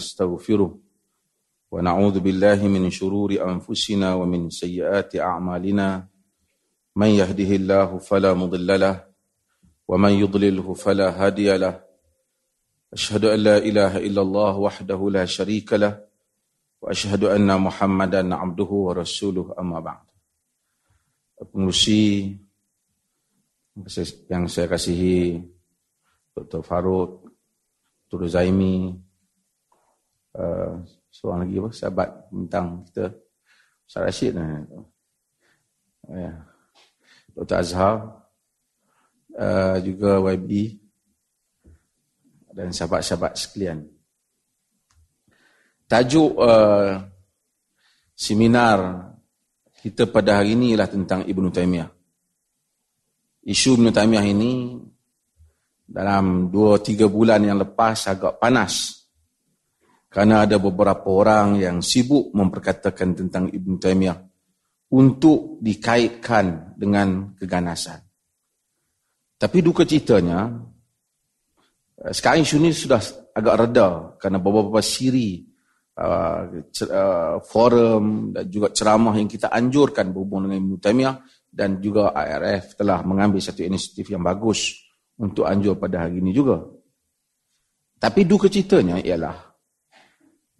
ونستغفره ونعوذ بالله من شرور أنفسنا ومن سيئات أعمالنا من يهده الله فلا مضل له ومن يضلله فلا هادي له أشهد أن لا إله إلا الله وحده لا شريك له وأشهد أن محمدا عبده ورسوله أما بعد Pengurusi yang saya kasihi Dr. Farouk, Dr. Zaimi, uh, seorang lagi apa, sahabat bintang kita, Ustaz Rashid. Uh, ya. Dr. Azhar, uh, juga YB, dan sahabat-sahabat sekalian. Tajuk uh, seminar kita pada hari ini ialah tentang Ibn Taymiyah. Isu Ibn Taymiyah ini dalam 2-3 bulan yang lepas agak panas. Kerana ada beberapa orang yang sibuk memperkatakan tentang Ibn Taymiyah untuk dikaitkan dengan keganasan. Tapi duka ceritanya, eh, sekarang isu sudah agak reda kerana beberapa siri Uh, uh, forum dan juga ceramah yang kita anjurkan berhubung dengan Ibn Taymiyah dan juga ARF telah mengambil satu inisiatif yang bagus untuk anjur pada hari ini juga. Tapi duka ceritanya ialah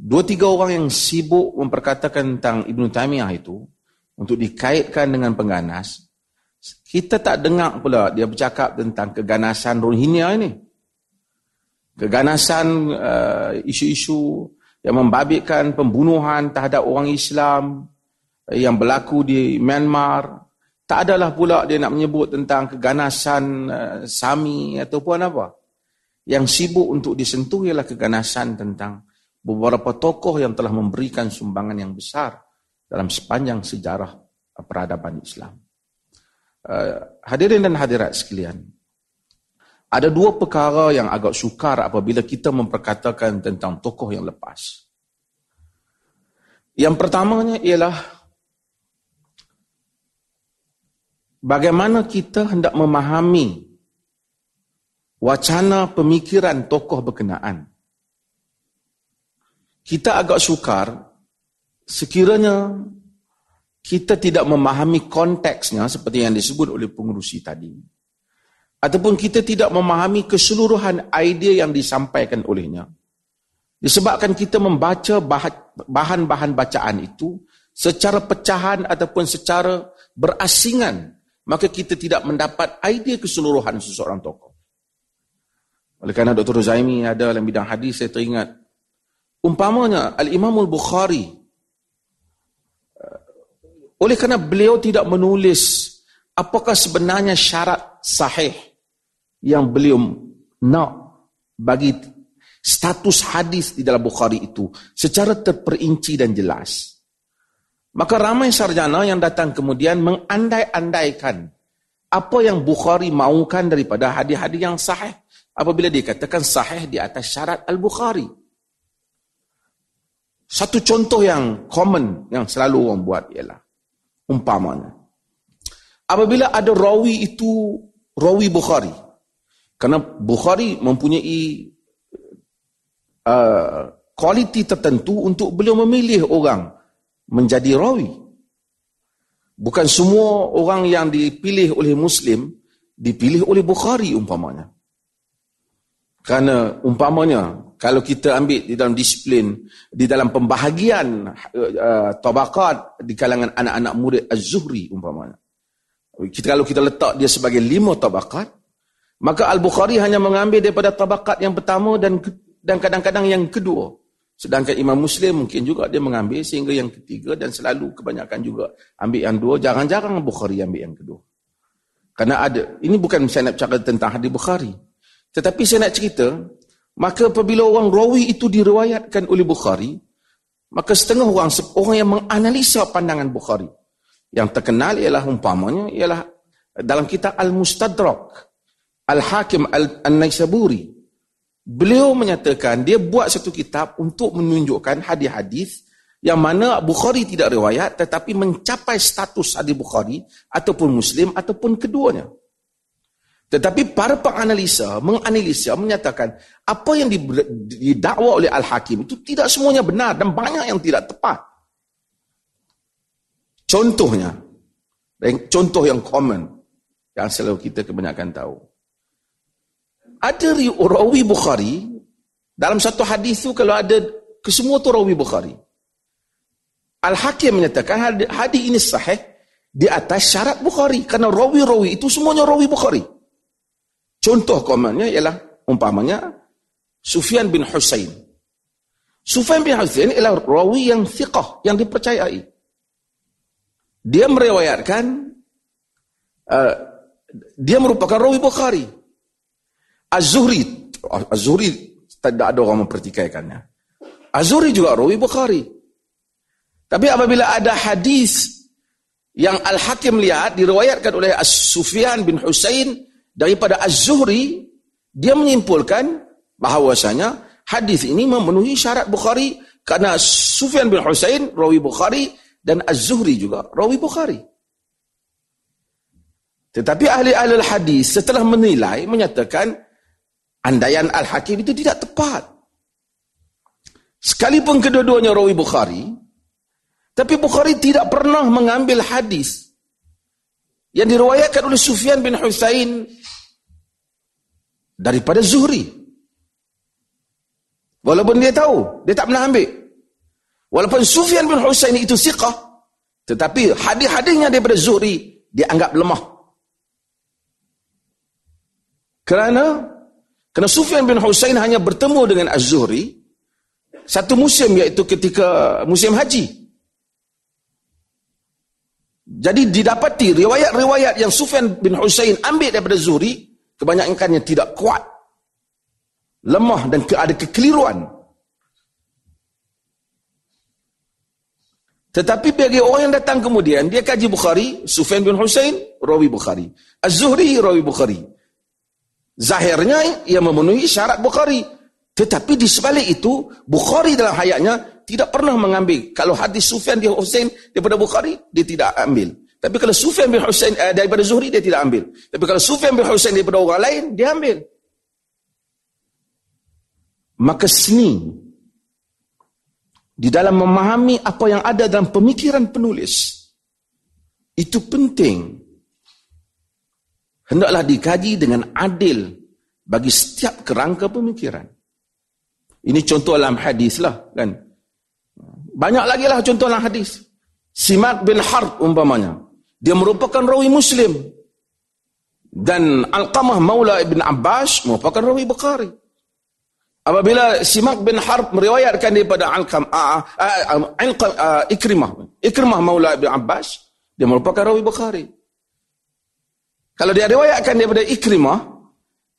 dua tiga orang yang sibuk memperkatakan tentang Ibn Taymiyah itu untuk dikaitkan dengan pengganas, kita tak dengar pula dia bercakap tentang keganasan Rohingya ini. Keganasan uh, isu-isu yang membabitkan pembunuhan terhadap orang Islam yang berlaku di Myanmar. Tak adalah pula dia nak menyebut tentang keganasan uh, Sami ataupun apa. Yang sibuk untuk disentuh ialah keganasan tentang beberapa tokoh yang telah memberikan sumbangan yang besar dalam sepanjang sejarah peradaban Islam. Uh, hadirin dan hadirat sekalian, ada dua perkara yang agak sukar apabila kita memperkatakan tentang tokoh yang lepas. Yang pertamanya ialah bagaimana kita hendak memahami wacana pemikiran tokoh berkenaan. Kita agak sukar sekiranya kita tidak memahami konteksnya seperti yang disebut oleh pengurusi tadi ataupun kita tidak memahami keseluruhan idea yang disampaikan olehnya. Disebabkan kita membaca bahan-bahan bacaan itu secara pecahan ataupun secara berasingan, maka kita tidak mendapat idea keseluruhan seseorang tokoh. Oleh kerana Dr. Zaimi ada dalam bidang hadis, saya teringat. Umpamanya Al-Imamul Bukhari, oleh kerana beliau tidak menulis apakah sebenarnya syarat sahih yang beliau nak bagi status hadis di dalam Bukhari itu secara terperinci dan jelas. Maka ramai sarjana yang datang kemudian mengandai-andaikan apa yang Bukhari mahukan daripada hadis-hadis yang sahih apabila dikatakan sahih di atas syarat Al-Bukhari. Satu contoh yang common yang selalu orang buat ialah umpamanya. Apabila ada rawi itu rawi Bukhari, kerana Bukhari mempunyai uh, kualiti tertentu untuk beliau memilih orang menjadi rawi. Bukan semua orang yang dipilih oleh Muslim dipilih oleh Bukhari umpamanya. Kerana umpamanya kalau kita ambil di dalam disiplin di dalam pembahagian uh, tabakat di kalangan anak-anak murid Az-Zuhri umpamanya. Kita kalau kita letak dia sebagai lima tabakat Maka Al-Bukhari hanya mengambil daripada tabakat yang pertama dan dan kadang-kadang yang kedua. Sedangkan Imam Muslim mungkin juga dia mengambil sehingga yang ketiga dan selalu kebanyakan juga ambil yang dua. Jarang-jarang Bukhari ambil yang kedua. Karena ada, ini bukan saya nak cakap tentang hadis Bukhari. Tetapi saya nak cerita, maka apabila orang rawi itu diriwayatkan oleh Bukhari, maka setengah orang, orang yang menganalisa pandangan Bukhari, yang terkenal ialah umpamanya, ialah dalam kitab Al-Mustadrak, Al-Hakim Al-Naisaburi. Beliau menyatakan dia buat satu kitab untuk menunjukkan hadis-hadis yang mana Bukhari tidak riwayat tetapi mencapai status hadis Bukhari ataupun Muslim ataupun keduanya. Tetapi para penganalisa menganalisa menyatakan apa yang didakwa oleh Al-Hakim itu tidak semuanya benar dan banyak yang tidak tepat. Contohnya, contoh yang common yang selalu kita kebanyakan tahu. Ada rawi Bukhari dalam satu hadis tu kalau ada kesemua tu rawi Bukhari. Al-Hakim menyatakan hadis ini sahih di atas syarat Bukhari kerana rawi-rawi itu semuanya rawi Bukhari. Contoh komennya ialah umpamanya Sufyan bin Husain. Sufyan bin Husain ialah rawi yang thiqah, yang dipercayai. Dia meriwayatkan uh, dia merupakan rawi Bukhari. Az-Zuhri, Az-Zuhri tidak ada orang mempertikaikannya. Az-Zuhri juga rawi Bukhari. Tapi apabila ada hadis yang Al-Hakim lihat diriwayatkan oleh As-Sufyan bin Husain daripada Az-Zuhri dia menyimpulkan bahawasanya hadis ini memenuhi syarat Bukhari kerana Sufyan bin Husain rawi Bukhari dan Az-Zuhri juga rawi Bukhari. Tetapi ahli-ahli hadis setelah menilai menyatakan andaian Al-Hakim itu tidak tepat. Sekalipun kedua-duanya rawi Bukhari, tapi Bukhari tidak pernah mengambil hadis yang diriwayatkan oleh Sufyan bin Husain daripada Zuhri. Walaupun dia tahu, dia tak pernah ambil. Walaupun Sufyan bin Husain itu siqah, tetapi hadis-hadisnya daripada Zuhri dianggap lemah. Kerana kerana Sufyan bin Husain hanya bertemu dengan Az-Zuhri satu musim iaitu ketika musim haji. Jadi didapati riwayat-riwayat yang Sufyan bin Husain ambil daripada Zuhri kebanyakannya tidak kuat lemah dan ada kekeliruan. Tetapi bagi orang yang datang kemudian dia kaji Bukhari Sufyan bin Husain rawi Bukhari. Az-Zuhri rawi Bukhari. Zahirnya ia memenuhi syarat Bukhari. Tetapi di sebalik itu Bukhari dalam hayatnya tidak pernah mengambil. Kalau hadis Sufyan bin Husain daripada Bukhari dia tidak ambil tapi kalau Sufyan bin Husain uh, daripada Zuhri dia tidak ambil. Tapi kalau Sufyan bin Husain daripada orang lain dia ambil. Maka seni di dalam memahami apa yang ada dalam pemikiran penulis itu penting. Hendaklah dikaji dengan adil bagi setiap kerangka pemikiran. Ini contoh dalam hadis lah kan. Banyak lagi lah contoh dalam hadis. Simak bin Harb umpamanya. Dia merupakan rawi Muslim. Dan Al-Qamah Maula Ibn Abbas merupakan rawi Bukhari. Apabila Simak bin Harb meriwayatkan daripada Al-Qam uh, uh, uh, Ikrimah. Ikrimah Maula Ibn Abbas. Dia merupakan rawi Bukhari. Kalau dia riwayatkan daripada Ikrimah,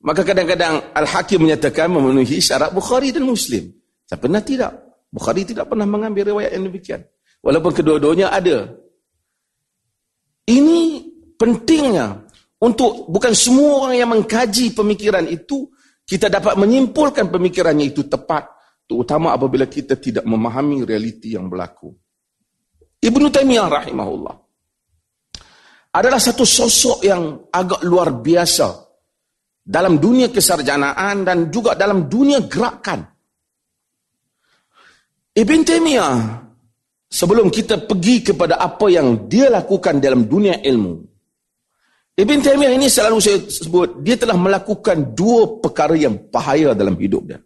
maka kadang-kadang Al-Hakim menyatakan memenuhi syarat Bukhari dan Muslim. Tapi pernah tidak. Bukhari tidak pernah mengambil riwayat yang demikian. Walaupun kedua-duanya ada ini pentingnya untuk bukan semua orang yang mengkaji pemikiran itu kita dapat menyimpulkan pemikirannya itu tepat terutama apabila kita tidak memahami realiti yang berlaku. Ibnu Taimiyah rahimahullah adalah satu sosok yang agak luar biasa dalam dunia kesarjanaan dan juga dalam dunia gerakan. Ibn Taimiyah sebelum kita pergi kepada apa yang dia lakukan dalam dunia ilmu. Ibn Taymiyah ini selalu saya sebut, dia telah melakukan dua perkara yang bahaya dalam hidup dia.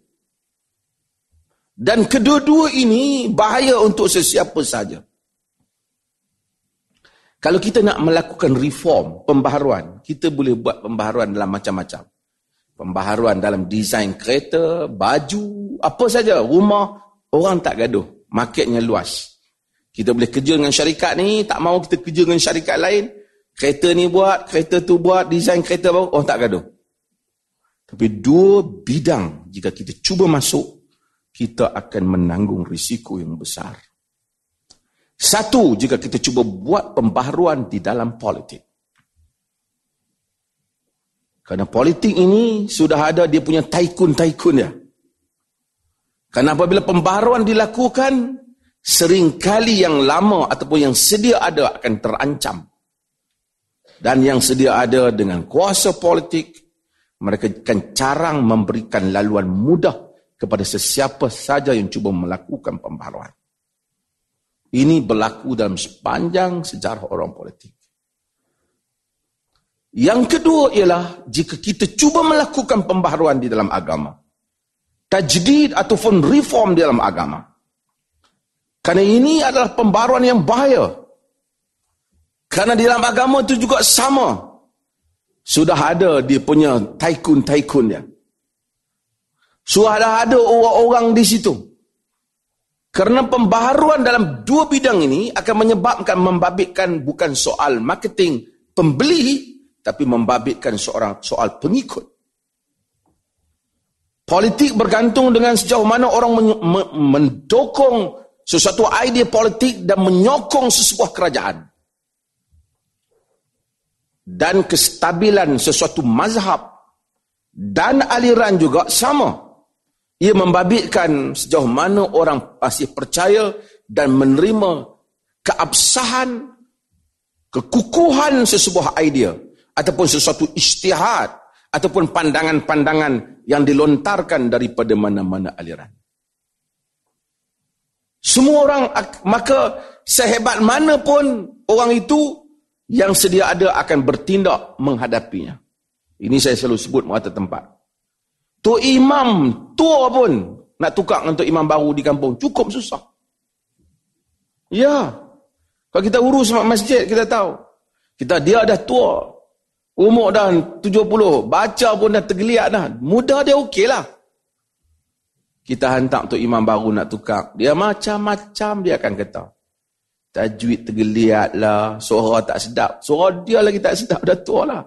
Dan kedua-dua ini bahaya untuk sesiapa saja. Kalau kita nak melakukan reform, pembaharuan, kita boleh buat pembaharuan dalam macam-macam. Pembaharuan dalam desain kereta, baju, apa saja, rumah, orang tak gaduh. Marketnya luas. Kita boleh kerja dengan syarikat ni, tak mahu kita kerja dengan syarikat lain. Kereta ni buat, kereta tu buat, desain kereta baru, oh tak gaduh. Tapi dua bidang, jika kita cuba masuk, kita akan menanggung risiko yang besar. Satu, jika kita cuba buat pembaharuan di dalam politik. Kerana politik ini sudah ada dia punya taikun-taikun ya. Kerana apabila pembaharuan dilakukan, seringkali yang lama ataupun yang sedia ada akan terancam. Dan yang sedia ada dengan kuasa politik mereka akan carang memberikan laluan mudah kepada sesiapa saja yang cuba melakukan pembaharuan. Ini berlaku dalam sepanjang sejarah orang politik. Yang kedua ialah jika kita cuba melakukan pembaharuan di dalam agama. Tajdid ataupun reform di dalam agama. Kerana ini adalah pembaharuan yang bahaya. Kerana di dalam agama itu juga sama. Sudah ada dia punya taikun-taikun dia. Sudah ada orang-orang di situ. Kerana pembaharuan dalam dua bidang ini akan menyebabkan membabitkan bukan soal marketing pembeli tapi membabitkan seorang soal pengikut. Politik bergantung dengan sejauh mana orang mendukung sesuatu idea politik dan menyokong sesebuah kerajaan. Dan kestabilan sesuatu mazhab dan aliran juga sama. Ia membabitkan sejauh mana orang masih percaya dan menerima keabsahan, kekukuhan sesebuah idea ataupun sesuatu istihad ataupun pandangan-pandangan yang dilontarkan daripada mana-mana aliran. Semua orang maka sehebat mana pun orang itu yang sedia ada akan bertindak menghadapinya. Ini saya selalu sebut mata tempat. Tu imam tua pun nak tukar untuk imam baru di kampung cukup susah. Ya. Kalau kita urus masjid kita tahu. Kita dia dah tua, Umur dah 70, baca pun dah tergeliat dah. Mudah dia okey lah. Kita hantar untuk imam baru nak tukar. Dia macam-macam dia akan kata. Tajwid tergeliat lah. Suara tak sedap. Suara dia lagi tak sedap. Dah tua lah.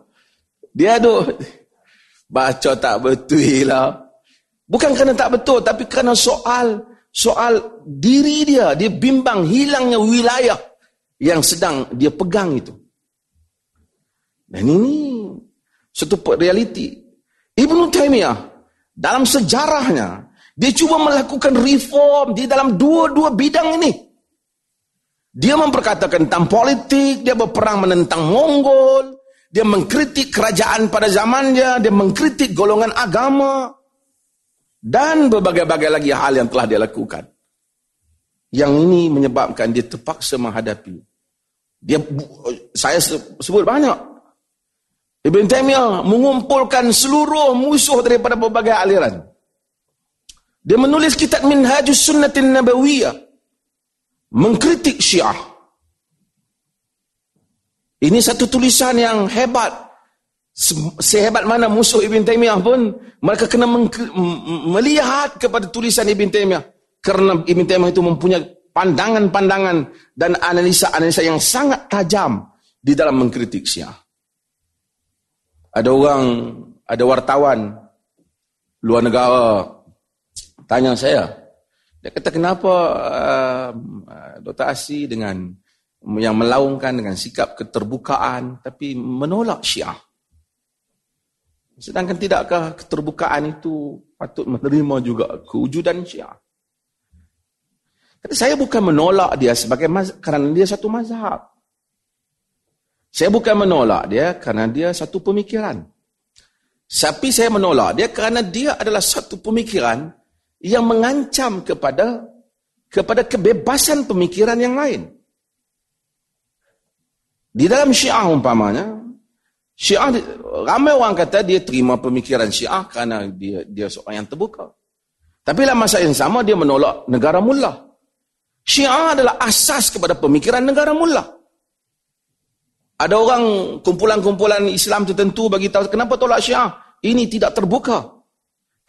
Dia tu baca tak betul lah. Bukan kerana tak betul. Tapi kerana soal soal diri dia. Dia bimbang hilangnya wilayah yang sedang dia pegang itu. Dan ini satu realiti. Ibn Taymiyah dalam sejarahnya dia cuba melakukan reform di dalam dua-dua bidang ini. Dia memperkatakan tentang politik, dia berperang menentang Mongol, dia mengkritik kerajaan pada zamannya, dia mengkritik golongan agama dan berbagai-bagai lagi hal yang telah dia lakukan. Yang ini menyebabkan dia terpaksa menghadapi. Dia saya sebut banyak Ibn Taymiyah mengumpulkan seluruh musuh daripada berbagai aliran. Dia menulis kitab Minhajus Sunnatin Nabawiyah. Mengkritik syiah. Ini satu tulisan yang hebat. Sehebat mana musuh Ibn Taymiyah pun, mereka kena melihat kepada tulisan Ibn Taymiyah. Kerana Ibn Taymiyah itu mempunyai pandangan-pandangan dan analisa-analisa yang sangat tajam di dalam mengkritik syiah ada orang, ada wartawan luar negara tanya saya. Dia kata kenapa uh, Dr. Asi dengan yang melaungkan dengan sikap keterbukaan tapi menolak syiah. Sedangkan tidakkah keterbukaan itu patut menerima juga kewujudan syiah? Kata saya bukan menolak dia sebagai kerana dia satu mazhab. Saya bukan menolak dia kerana dia satu pemikiran. Tapi saya menolak dia kerana dia adalah satu pemikiran yang mengancam kepada kepada kebebasan pemikiran yang lain. Di dalam syiah umpamanya, syiah, ramai orang kata dia terima pemikiran syiah kerana dia dia seorang yang terbuka. Tapi dalam masa yang sama dia menolak negara mullah. Syiah adalah asas kepada pemikiran negara mullah. Ada orang kumpulan-kumpulan Islam tertentu bagi tahu kenapa tolak Syiah? Ini tidak terbuka.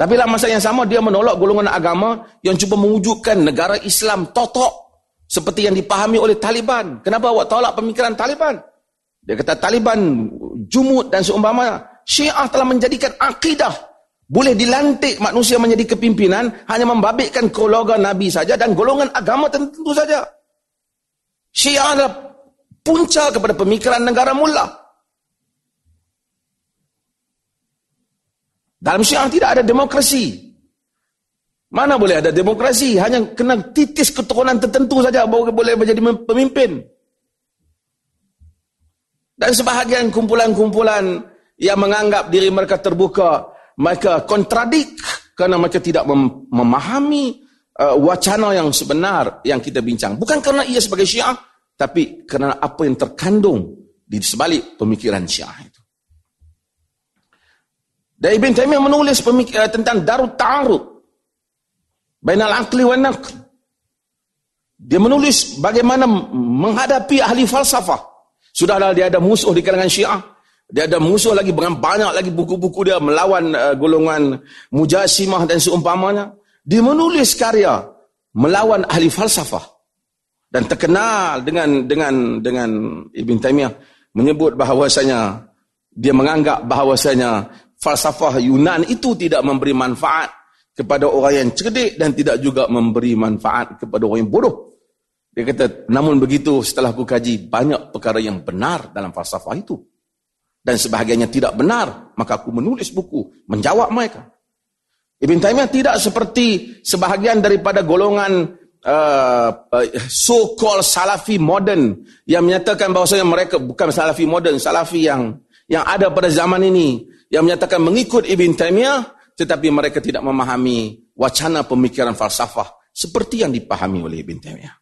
Tapi dalam masa yang sama dia menolak golongan agama yang cuba mewujudkan negara Islam totok seperti yang dipahami oleh Taliban. Kenapa awak tolak pemikiran Taliban? Dia kata Taliban jumud dan seumpamanya. Syiah telah menjadikan akidah boleh dilantik manusia menjadi kepimpinan hanya membabitkan keluarga Nabi saja dan golongan agama tertentu saja. Syiah adalah punca kepada pemikiran negara mula. Dalam syiah tidak ada demokrasi. Mana boleh ada demokrasi? Hanya kena titis keturunan tertentu saja baru boleh menjadi pemimpin. Dan sebahagian kumpulan-kumpulan yang menganggap diri mereka terbuka, mereka kontradik kerana mereka tidak mem memahami uh, wacana yang sebenar yang kita bincang. Bukan kerana ia sebagai syiah, tapi kerana apa yang terkandung di sebalik pemikiran syiah. Dan Ibn Taymiyah menulis pemikiran uh, tentang darut ta'arud. Bainal aqli wa naql. Dia menulis bagaimana menghadapi ahli falsafah. Sudahlah dia ada musuh di kalangan syiah. Dia ada musuh lagi dengan banyak lagi buku-buku dia melawan uh, golongan mujasimah dan seumpamanya. Dia menulis karya melawan ahli falsafah dan terkenal dengan dengan dengan Ibn Taymiyah menyebut bahawasanya dia menganggap bahawasanya falsafah Yunan itu tidak memberi manfaat kepada orang yang cerdik dan tidak juga memberi manfaat kepada orang yang bodoh. Dia kata, namun begitu setelah aku kaji banyak perkara yang benar dalam falsafah itu dan sebahagiannya tidak benar, maka aku menulis buku menjawab mereka. Ibn Taymiyah tidak seperti sebahagian daripada golongan uh, uh, so-called Salafi modern yang menyatakan bahawasanya mereka bukan Salafi modern, Salafi yang yang ada pada zaman ini yang menyatakan mengikut Ibn Taymiyah tetapi mereka tidak memahami wacana pemikiran falsafah seperti yang dipahami oleh Ibn Taymiyah.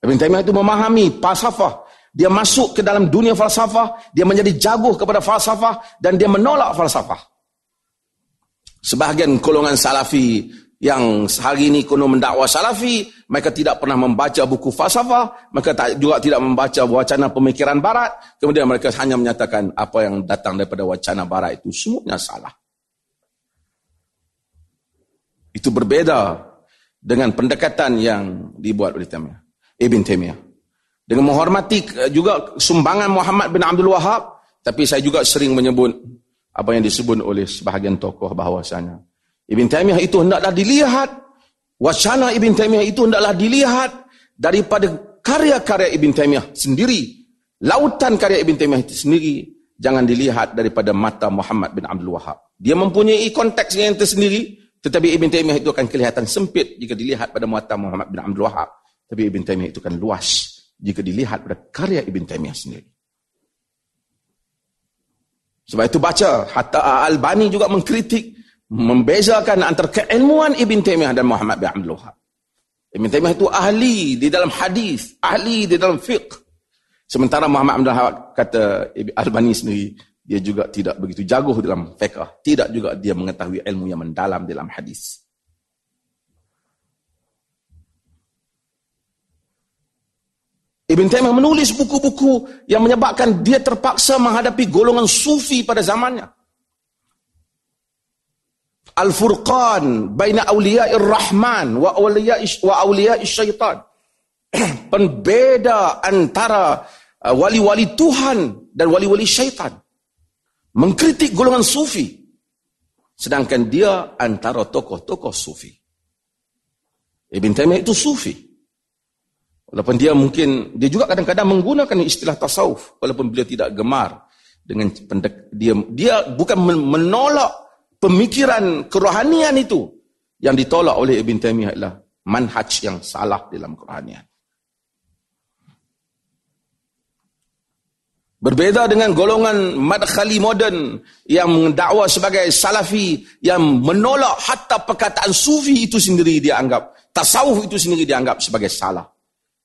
Ibn Taymiyah itu memahami falsafah dia masuk ke dalam dunia falsafah, dia menjadi jago kepada falsafah dan dia menolak falsafah. Sebahagian golongan salafi yang hari ini kuno mendakwa salafi, mereka tidak pernah membaca buku falsafah, mereka juga tidak membaca wacana pemikiran barat, kemudian mereka hanya menyatakan apa yang datang daripada wacana barat itu semuanya salah. Itu berbeda dengan pendekatan yang dibuat oleh Taimiyah. Ibn Taimiyah dengan menghormati eh, juga sumbangan Muhammad bin Abdul Wahab tapi saya juga sering menyebut apa yang disebut oleh sebahagian tokoh bahawasanya Ibn Taymiyah itu hendaklah dilihat. Wacana Ibn Taymiyah itu hendaklah dilihat daripada karya-karya Ibn Taymiyah sendiri. Lautan karya Ibn Taymiyah itu sendiri. Jangan dilihat daripada mata Muhammad bin Abdul Wahab. Dia mempunyai konteks yang tersendiri tetapi Ibn Taymiyah itu akan kelihatan sempit jika dilihat pada mata Muhammad bin Abdul Wahab. Tapi Ibn Taymiyah itu akan luas jika dilihat pada karya Ibn Taymiyah sendiri. Sebab itu baca, hatta Al-Bani juga mengkritik, membezakan antara keilmuan Ibn Taymiyah dan Muhammad bin Abdul Wahab. Ibn Taymiyah itu ahli di dalam hadis, ahli di dalam fiqh. Sementara Muhammad bin Abdul Wahab kata Al-Bani sendiri, dia juga tidak begitu jago dalam fiqh. Tidak juga dia mengetahui ilmu yang mendalam dalam hadis. Ibn Taymiyah menulis buku-buku yang menyebabkan dia terpaksa menghadapi golongan sufi pada zamannya. Al-Furqan baina awliya'ir rahman wa awliya'is wa awliya'is syaitan. Pembeda antara uh, wali-wali Tuhan dan wali-wali syaitan. Mengkritik golongan sufi. Sedangkan dia antara tokoh-tokoh sufi. Ibn Taymiyah itu sufi. Walaupun dia mungkin, dia juga kadang-kadang menggunakan istilah tasawuf. Walaupun beliau tidak gemar dengan pendek, dia dia bukan menolak pemikiran kerohanian itu. Yang ditolak oleh Ibn Taymiyah adalah manhaj yang salah dalam kerohanian. Berbeza dengan golongan madkhali moden yang mendakwa sebagai salafi yang menolak hatta perkataan sufi itu sendiri dianggap tasawuf itu sendiri dianggap sebagai salah.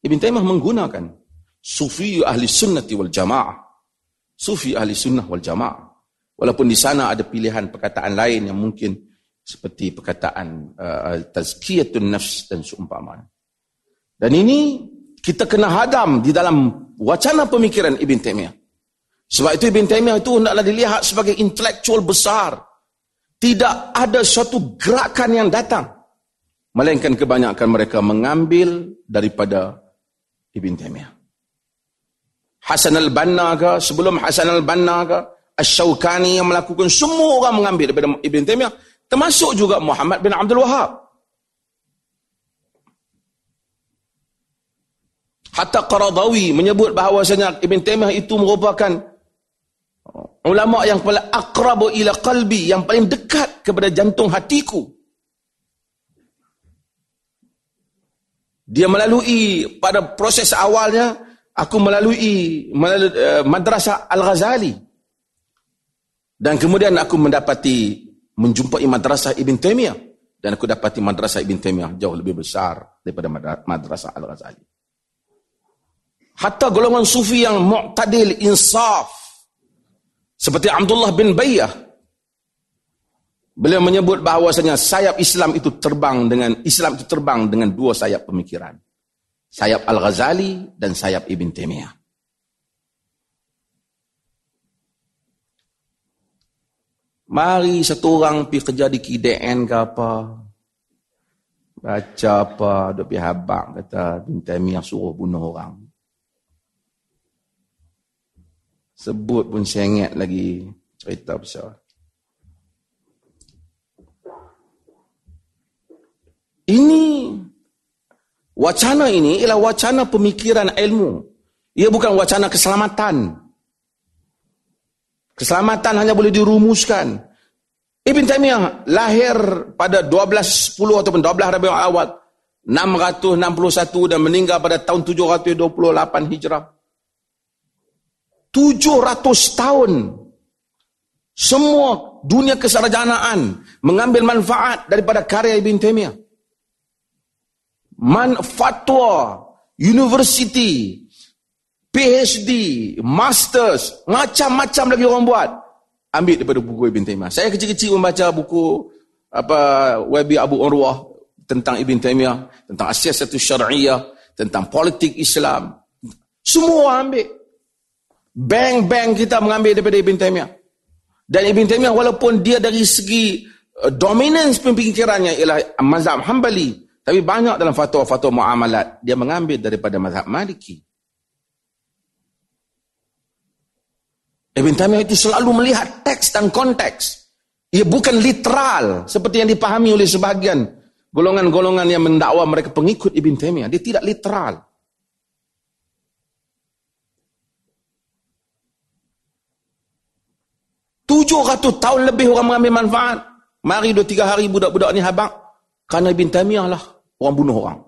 Ibn Taymah menggunakan sufi ahli sunnati wal jamaah. Sufi ahli sunnah wal jamaah. Walaupun di sana ada pilihan perkataan lain yang mungkin seperti perkataan uh, tazkiyatun nafs dan seumpamanya. Dan ini kita kena hadam di dalam wacana pemikiran Ibn Taymiyah. Sebab itu Ibn Taymiyah itu hendaklah dilihat sebagai intelektual besar. Tidak ada suatu gerakan yang datang. Melainkan kebanyakan mereka mengambil daripada Ibn Taymiyah. Hasan al-Banna ke, sebelum Hasan al-Banna ke, Ash-Shawkani yang melakukan semua orang mengambil daripada Ibn Taymiyah, termasuk juga Muhammad bin Abdul Wahab. Hatta Qaradawi menyebut bahawasanya Ibn Taymiyah itu merupakan ulama yang paling akrabu ila qalbi, yang paling dekat kepada jantung hatiku. Dia melalui pada proses awalnya aku melalui, melalui uh, madrasah Al-Ghazali. Dan kemudian aku mendapati menjumpai madrasah Ibn Taymiyah dan aku dapati madrasah Ibn Taymiyah jauh lebih besar daripada madrasah Al-Ghazali. Hatta golongan sufi yang mu'tadil insaf seperti Abdullah bin Bayyah beliau menyebut bahawasanya sayap Islam itu terbang dengan Islam itu terbang dengan dua sayap pemikiran. Sayap Al-Ghazali dan sayap Ibn Taymiyah. Mari satu orang pergi kerja di KDN ke apa. Baca apa, duk pergi habak kata Bin yang suruh bunuh orang. Sebut pun sengit lagi cerita besar. Ini wacana ini ialah wacana pemikiran ilmu. Ia bukan wacana keselamatan. Keselamatan hanya boleh dirumuskan. Ibn Taymiyah lahir pada 1210 ataupun 12 Rabiul Awal 661 dan meninggal pada tahun 728 Hijrah. 700 tahun semua dunia kesarjanaan mengambil manfaat daripada karya Ibn Taymiyah. Man fatwa, university, PhD, Masters, macam-macam lagi orang buat. Ambil daripada buku Ibn Taymiyah. Saya kecil-kecil membaca buku apa Wabi Abu Urwah tentang Ibn Taymiyah, tentang satu syariah, tentang politik Islam. Semua ambil. Bank-bank kita mengambil daripada Ibn Taymiyah. Dan Ibn Taymiyah walaupun dia dari segi uh, dominance pemikirannya ialah mazhab Hanbali, tapi banyak dalam fatwa-fatwa muamalat dia mengambil daripada mazhab Maliki. Ibn Taymiyah itu selalu melihat teks dan konteks. Ia bukan literal seperti yang dipahami oleh sebahagian golongan-golongan yang mendakwa mereka pengikut Ibn Taymiyah. Dia tidak literal. Tujuh ratus tahun lebih orang mengambil manfaat. Mari dua tiga hari budak-budak ni habak. Kerana Ibn Taymiyah lah orang bunuh orang.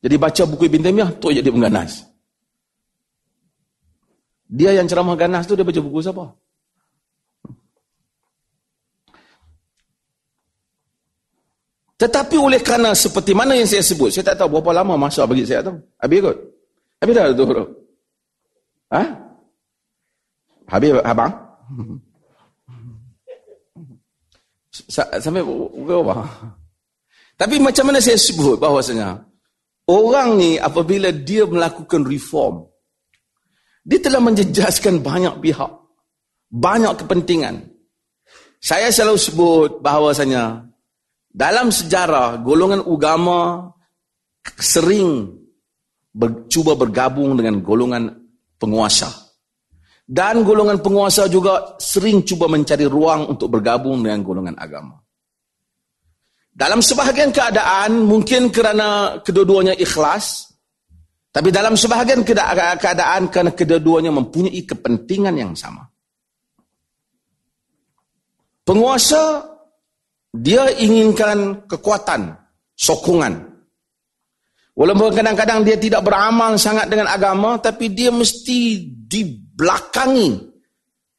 Jadi baca buku Ibn Taymiyah, tu jadi mengganas. Dia yang ceramah ganas tu dia baca buku siapa? Tetapi oleh kerana seperti mana yang saya sebut, saya tak tahu berapa lama masa bagi saya tahu. Habis kot. Habis dah tu. Ha? Habis abang? Sampai berapa? Tapi macam mana saya sebut bahawasanya orang ni apabila dia melakukan reform dia telah menjejaskan banyak pihak. Banyak kepentingan. Saya selalu sebut bahawasanya dalam sejarah golongan agama sering ber, cuba bergabung dengan golongan penguasa. Dan golongan penguasa juga sering cuba mencari ruang untuk bergabung dengan golongan agama. Dalam sebahagian keadaan, mungkin kerana kedua-duanya ikhlas, tapi dalam sebahagian keadaan kerana kedua-duanya mempunyai kepentingan yang sama. Penguasa dia inginkan kekuatan, sokongan. Walaupun kadang-kadang dia tidak beramal sangat dengan agama tapi dia mesti dibelakangi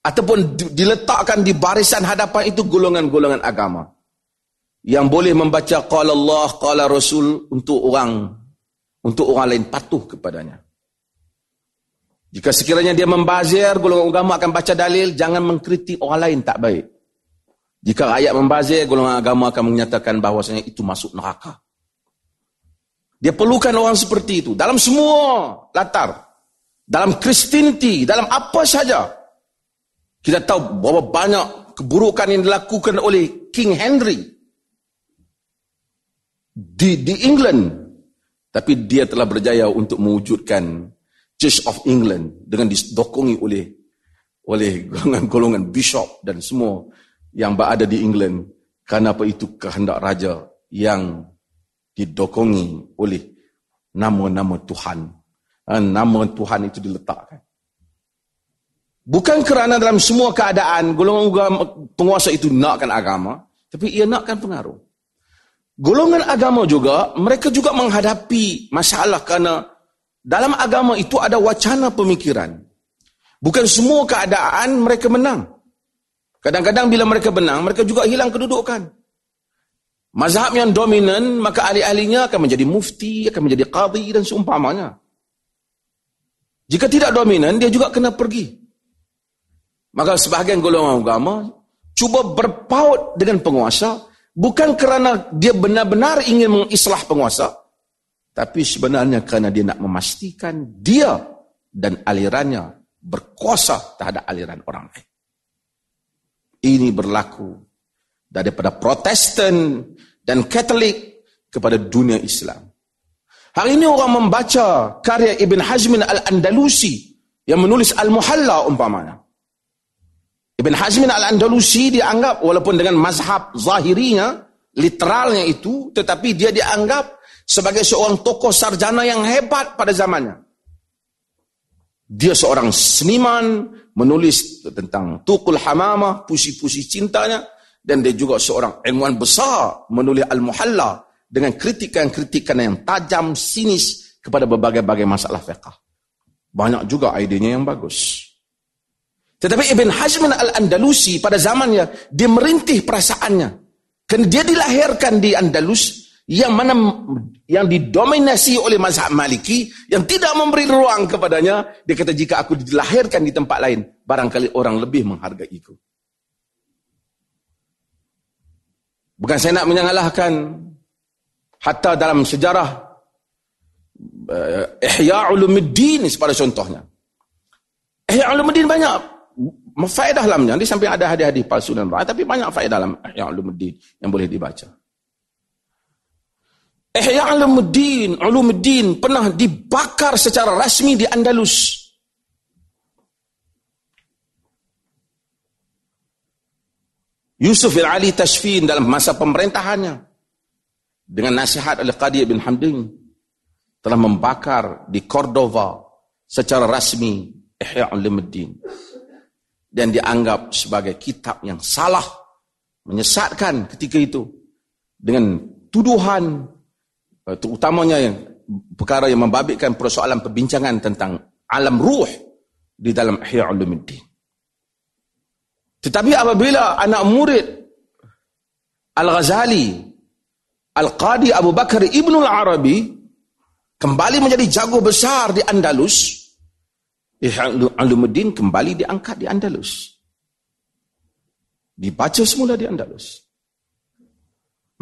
ataupun diletakkan di barisan hadapan itu golongan-golongan agama yang boleh membaca qala Allah qala Rasul untuk orang untuk orang lain patuh kepadanya. Jika sekiranya dia membazir, golongan agama akan baca dalil, jangan mengkritik orang lain tak baik. Jika ayat membazir, golongan agama akan menyatakan bahawasanya itu masuk neraka. Dia perlukan orang seperti itu. Dalam semua latar. Dalam Christianity, dalam apa saja. Kita tahu berapa banyak keburukan yang dilakukan oleh King Henry. Di, di England, tapi dia telah berjaya untuk mewujudkan Church of England dengan didokongi oleh oleh golongan-golongan bishop dan semua yang berada di England kerana apa itu kehendak raja yang didokongi oleh nama-nama Tuhan. Ha, nama Tuhan itu diletakkan. Bukan kerana dalam semua keadaan golongan penguasa itu nakkan agama, tapi ia nakkan pengaruh. Golongan agama juga, mereka juga menghadapi masalah kerana dalam agama itu ada wacana pemikiran. Bukan semua keadaan mereka menang. Kadang-kadang bila mereka menang, mereka juga hilang kedudukan. Mazhab yang dominan, maka ahli-ahlinya akan menjadi mufti, akan menjadi qadhi dan seumpamanya. Jika tidak dominan, dia juga kena pergi. Maka sebahagian golongan agama cuba berpaut dengan penguasa bukan kerana dia benar-benar ingin mengislah penguasa tapi sebenarnya kerana dia nak memastikan dia dan alirannya berkuasa terhadap aliran orang lain. Ini berlaku daripada Protestan dan Katolik kepada dunia Islam. Hari ini orang membaca karya Ibn Hazmin Al-Andalusi yang menulis Al-Muhalla umpamanya. Ibn Hazmin Al-Andalusi dianggap walaupun dengan mazhab zahirinya, literalnya itu, tetapi dia dianggap sebagai seorang tokoh sarjana yang hebat pada zamannya. Dia seorang seniman, menulis tentang Tukul Hamamah, puisi-puisi cintanya, dan dia juga seorang ilmuwan besar, menulis Al-Muhalla dengan kritikan-kritikan yang tajam, sinis kepada berbagai-bagai masalah fiqah. Banyak juga idenya yang bagus. Tetapi Ibn Hazm al-Andalusi pada zamannya, dia merintih perasaannya. Kerana dia dilahirkan di Andalus, yang mana yang didominasi oleh mazhab maliki, yang tidak memberi ruang kepadanya, dia kata jika aku dilahirkan di tempat lain, barangkali orang lebih menghargaiku. Bukan saya nak menyalahkan hatta dalam sejarah uh, Ihya Ulumuddin sepada contohnya. Ihya Ulumuddin banyak faedah dalamnya. Dia sampai ada hadis-hadis palsu dan baik. Tapi banyak faedah dalam Ihya Ulumuddin yang boleh dibaca. Ihya Ulumuddin, Ulumuddin pernah dibakar secara rasmi di Andalus. Yusuf al-Ali Tashfin dalam masa pemerintahannya dengan nasihat oleh Qadi bin Hamdin telah membakar di Cordova secara rasmi Ihya Ulumuddin dan dianggap sebagai kitab yang salah menyesatkan ketika itu dengan tuduhan eh, terutamanya yang perkara yang membabitkan persoalan perbincangan tentang alam ruh di dalam Ihya Ulumuddin. Tetapi apabila anak murid Al-Ghazali Al-Qadi Abu Bakar Ibn Al-Arabi kembali menjadi jago besar di Andalus, Ulumuddin kembali diangkat di Andalus. Dibaca semula di Andalus.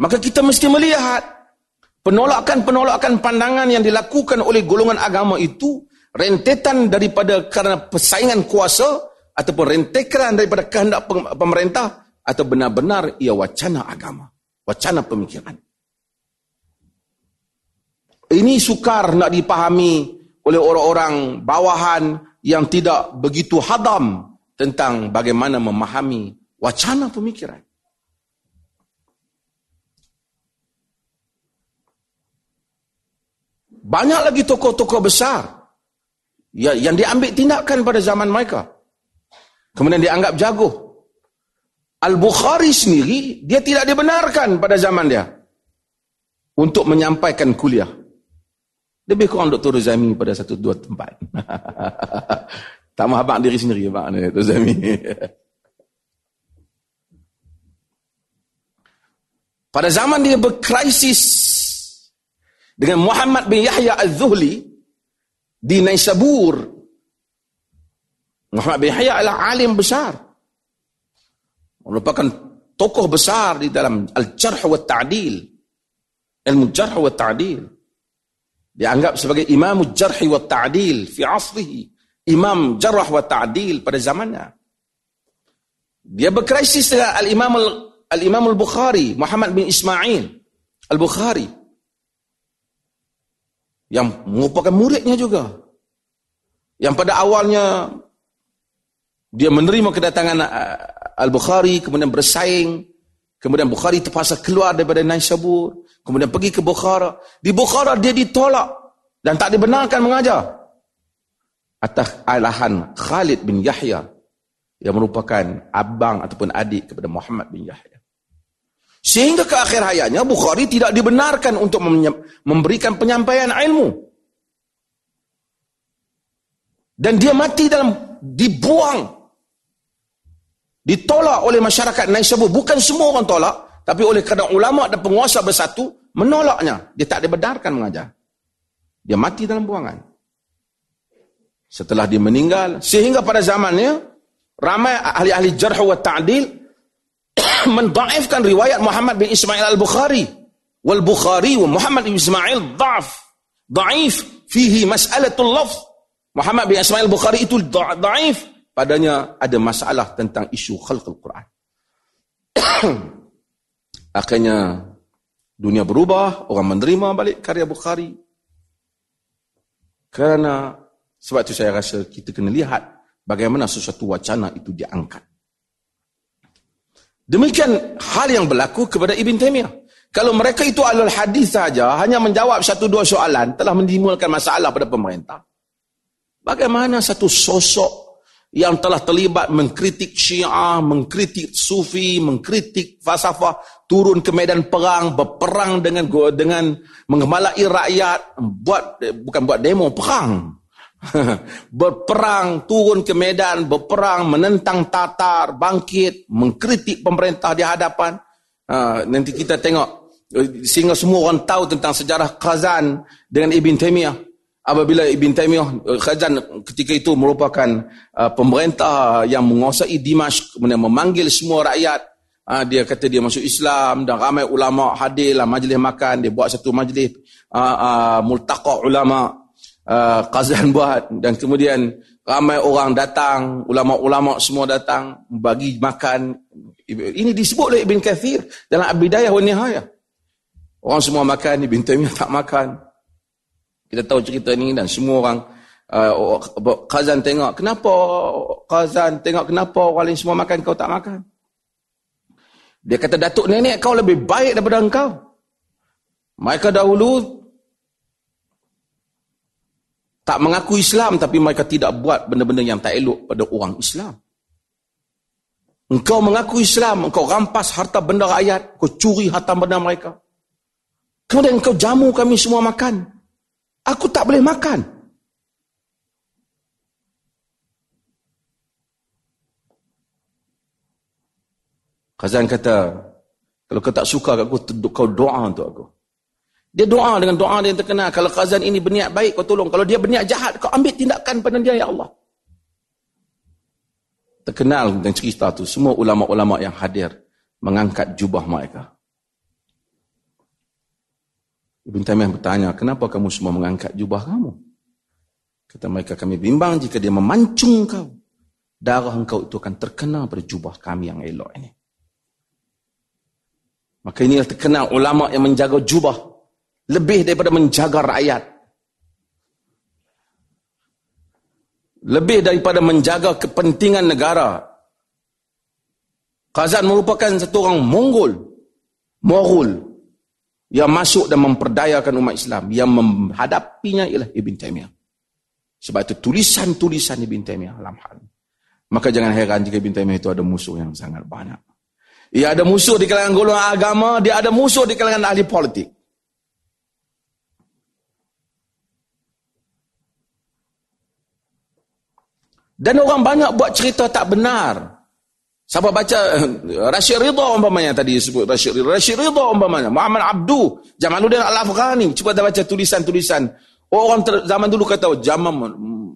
Maka kita mesti melihat penolakan-penolakan pandangan yang dilakukan oleh golongan agama itu rentetan daripada kerana persaingan kuasa ataupun rentetan daripada kehendak pemerintah atau benar-benar ia wacana agama, wacana pemikiran. Ini sukar nak dipahami oleh orang-orang bawahan yang tidak begitu hadam tentang bagaimana memahami wacana pemikiran. Banyak lagi tokoh-tokoh besar yang diambil tindakan pada zaman mereka. Kemudian dianggap jago. Al-Bukhari sendiri, dia tidak dibenarkan pada zaman dia. Untuk menyampaikan kuliah. Lebih kurang Dr. Rozami pada satu dua tempat. tak mahu abang diri sendiri, abang Dr. Rozami. pada zaman dia berkrisis dengan Muhammad bin Yahya al-Zuhli di Naisabur. Muhammad bin Yahya adalah alim besar. Merupakan tokoh besar di dalam Al-Jarh wa Ta'dil. Ilmu Jarh wa Ta'dil dianggap sebagai imam jarh wa ta'dil fi asrihi imam jarh wa ta'dil pada zamannya. Dia berkrisis dengan al-imam al-imam al-bukhari Muhammad bin Ismail al-Bukhari. Yang merupakan muridnya juga. Yang pada awalnya dia menerima kedatangan uh, al-Bukhari kemudian bersaing. Kemudian Bukhari terpaksa keluar daripada Naisabur Kemudian pergi ke Bukhara. Di Bukhara dia ditolak dan tak dibenarkan mengajar. Atas alahan Khalid bin Yahya yang merupakan abang ataupun adik kepada Muhammad bin Yahya. Sehingga ke akhir hayatnya Bukhari tidak dibenarkan untuk memberikan penyampaian ilmu. Dan dia mati dalam dibuang. Ditolak oleh masyarakat Naisabur. Bukan semua orang tolak. Tapi oleh kerana ulama dan penguasa bersatu, menolaknya. Dia tak dibenarkan mengajar. Dia mati dalam buangan. Setelah dia meninggal, sehingga pada zamannya, ramai ahli-ahli jarh wa ta'dil mendaifkan riwayat Muhammad bin Ismail al-Bukhari. Wal-Bukhari wa Muhammad bin Ismail da'af. Da'if fihi mas'alatul lafz. Muhammad bin Ismail al-Bukhari itu da'if. Padanya ada masalah tentang isu khalqul Quran. Akhirnya dunia berubah, orang menerima balik karya Bukhari. Kerana sebab itu saya rasa kita kena lihat bagaimana sesuatu wacana itu diangkat. Demikian hal yang berlaku kepada Ibn Taymiyah. Kalau mereka itu alul hadis saja, hanya menjawab satu dua soalan, telah menimbulkan masalah pada pemerintah. Bagaimana satu sosok yang telah terlibat mengkritik syiah, mengkritik sufi, mengkritik falsafah, turun ke medan perang, berperang dengan dengan mengemalai rakyat, buat bukan buat demo, perang. berperang, turun ke medan, berperang, menentang Tatar, bangkit, mengkritik pemerintah di hadapan. Uh, nanti kita tengok, eh, sehingga semua orang tahu tentang sejarah Khazan dengan Ibn Taymiyah. Apabila Ibn Taymiyah, eh, Khazan ketika itu merupakan uh, pemerintah yang menguasai Dimash, kemudian memanggil semua rakyat. Uh, dia kata dia masuk Islam dan ramai ulama hadirlah majlis makan. Dia buat satu majlis uh, uh, multaqa ulama' uh, Qazan buat dan kemudian ramai orang datang, ulama-ulama semua datang bagi makan. Ini disebut oleh Ibn Kathir dalam Abidayah wa Nihayah. Orang semua makan, Ibn Taymiyah tak makan. Kita tahu cerita ni dan semua orang uh, Qazan tengok, kenapa Qazan tengok kenapa orang lain semua makan, kau tak makan? Dia kata, Datuk Nenek kau lebih baik daripada engkau. Mereka dahulu tak mengaku Islam tapi mereka tidak buat benda-benda yang tak elok pada orang Islam. Engkau mengaku Islam, engkau rampas harta benda rakyat, kau curi harta benda mereka. Kemudian engkau jamu kami semua makan. Aku tak boleh makan. Khazan kata, kalau kau tak suka aku, kau doa untuk aku. Dia doa dengan doa dia yang terkenal. Kalau Khazan ini berniat baik, kau tolong. Kalau dia berniat jahat, kau ambil tindakan pada dia, ya Allah. Terkenal dengan cerita tu. Semua ulama-ulama yang hadir mengangkat jubah mereka. Ibn Taymiyah bertanya, kenapa kamu semua mengangkat jubah kamu? Kata mereka, kami bimbang jika dia memancung kau. Darah engkau itu akan terkenal pada jubah kami yang elok ini. Maka inilah terkenal ulama yang menjaga jubah lebih daripada menjaga rakyat. Lebih daripada menjaga kepentingan negara. Khazan merupakan satu orang Mongol. Morul. Yang masuk dan memperdayakan umat Islam. Yang menghadapinya ialah Ibn Taymiyah. Sebab itu tulisan-tulisan Ibn Taymiyah dalam hal. Maka jangan heran jika Ibn Taymiyah itu ada musuh yang sangat banyak. Ia ada musuh di kalangan golongan agama. Dia ada musuh di kalangan ahli politik. Dan orang banyak buat cerita tak benar. Siapa baca eh, Rashid Ridha umpamanya tadi sebut Rashid Ridha. Rashid Ridha umpamanya. Muhammad Abdu. Jamaluddin Al-Afghani. Cuba dah baca tulisan-tulisan. Orang zaman dulu kata zaman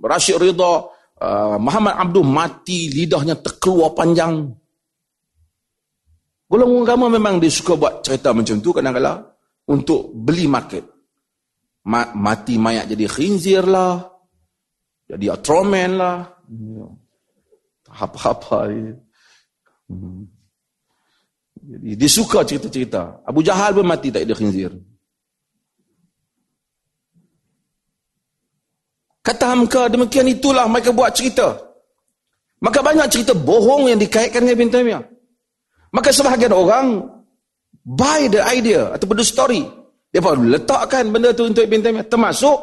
Rashid Ridha. Uh, Muhammad Abdu mati lidahnya terkeluar panjang. Golongan agama memang dia suka buat cerita macam tu kadang-kadang untuk beli market. Ma mati mayat jadi khinzir lah. Jadi atromen lah. Apa-apa dia. Hmm. Jadi dia suka cerita-cerita. Abu Jahal pun mati tak ada khinzir. Kata Hamka, demikian itulah mereka buat cerita. Maka banyak cerita bohong yang dikaitkan dengan Ibn Taymiyah. Maka sebahagian orang buy the idea ataupun the story. Dia pun letakkan benda tu untuk Ibn Taymiyah. Termasuk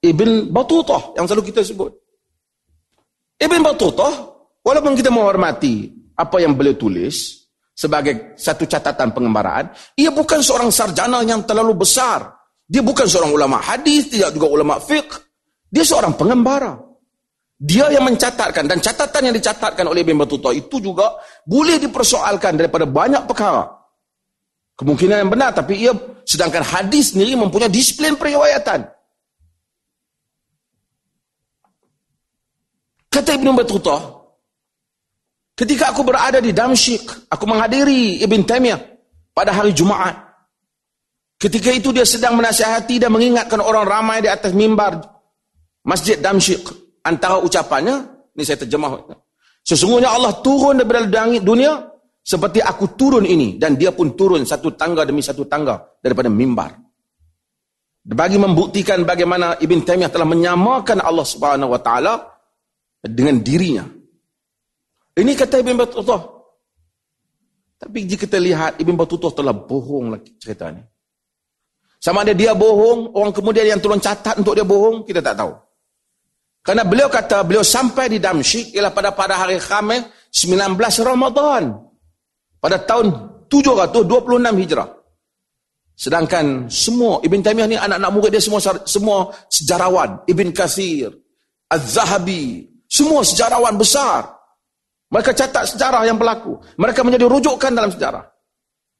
Ibn Batutah yang selalu kita sebut. Ibn Battutah, walaupun kita menghormati apa yang beliau tulis sebagai satu catatan pengembaraan, ia bukan seorang sarjana yang terlalu besar. Dia bukan seorang ulama hadis, tidak juga ulama fiqh. Dia seorang pengembara. Dia yang mencatatkan dan catatan yang dicatatkan oleh Ibn Battuta itu juga boleh dipersoalkan daripada banyak perkara. Kemungkinan yang benar tapi ia sedangkan hadis sendiri mempunyai disiplin periwayatan. Kata Ibn Battuta, ketika aku berada di Damsyik, aku menghadiri Ibn Taymiyah pada hari Jumaat. Ketika itu dia sedang menasihati dan mengingatkan orang ramai di atas mimbar Masjid Damsyik antara ucapannya, ini saya terjemah. Sesungguhnya Allah turun daripada langit dunia seperti aku turun ini dan dia pun turun satu tangga demi satu tangga daripada mimbar. Bagi membuktikan bagaimana Ibn Taymiyah telah menyamakan Allah Subhanahu wa taala dengan dirinya. Ini kata Ibn Battutah. Tapi jika kita lihat Ibn Battutah telah bohong lagi cerita ini. Sama ada dia bohong, orang kemudian yang tolong catat untuk dia bohong, kita tak tahu. Karena beliau kata, beliau sampai di Damsyik ialah pada pada hari Khamis 19 Ramadan. Pada tahun 726 Hijrah. Sedangkan semua, Ibn Taymiyah ni anak-anak murid dia semua semua sejarawan. Ibn Kathir, Az-Zahabi, semua sejarawan besar. Mereka catat sejarah yang berlaku. Mereka menjadi rujukan dalam sejarah.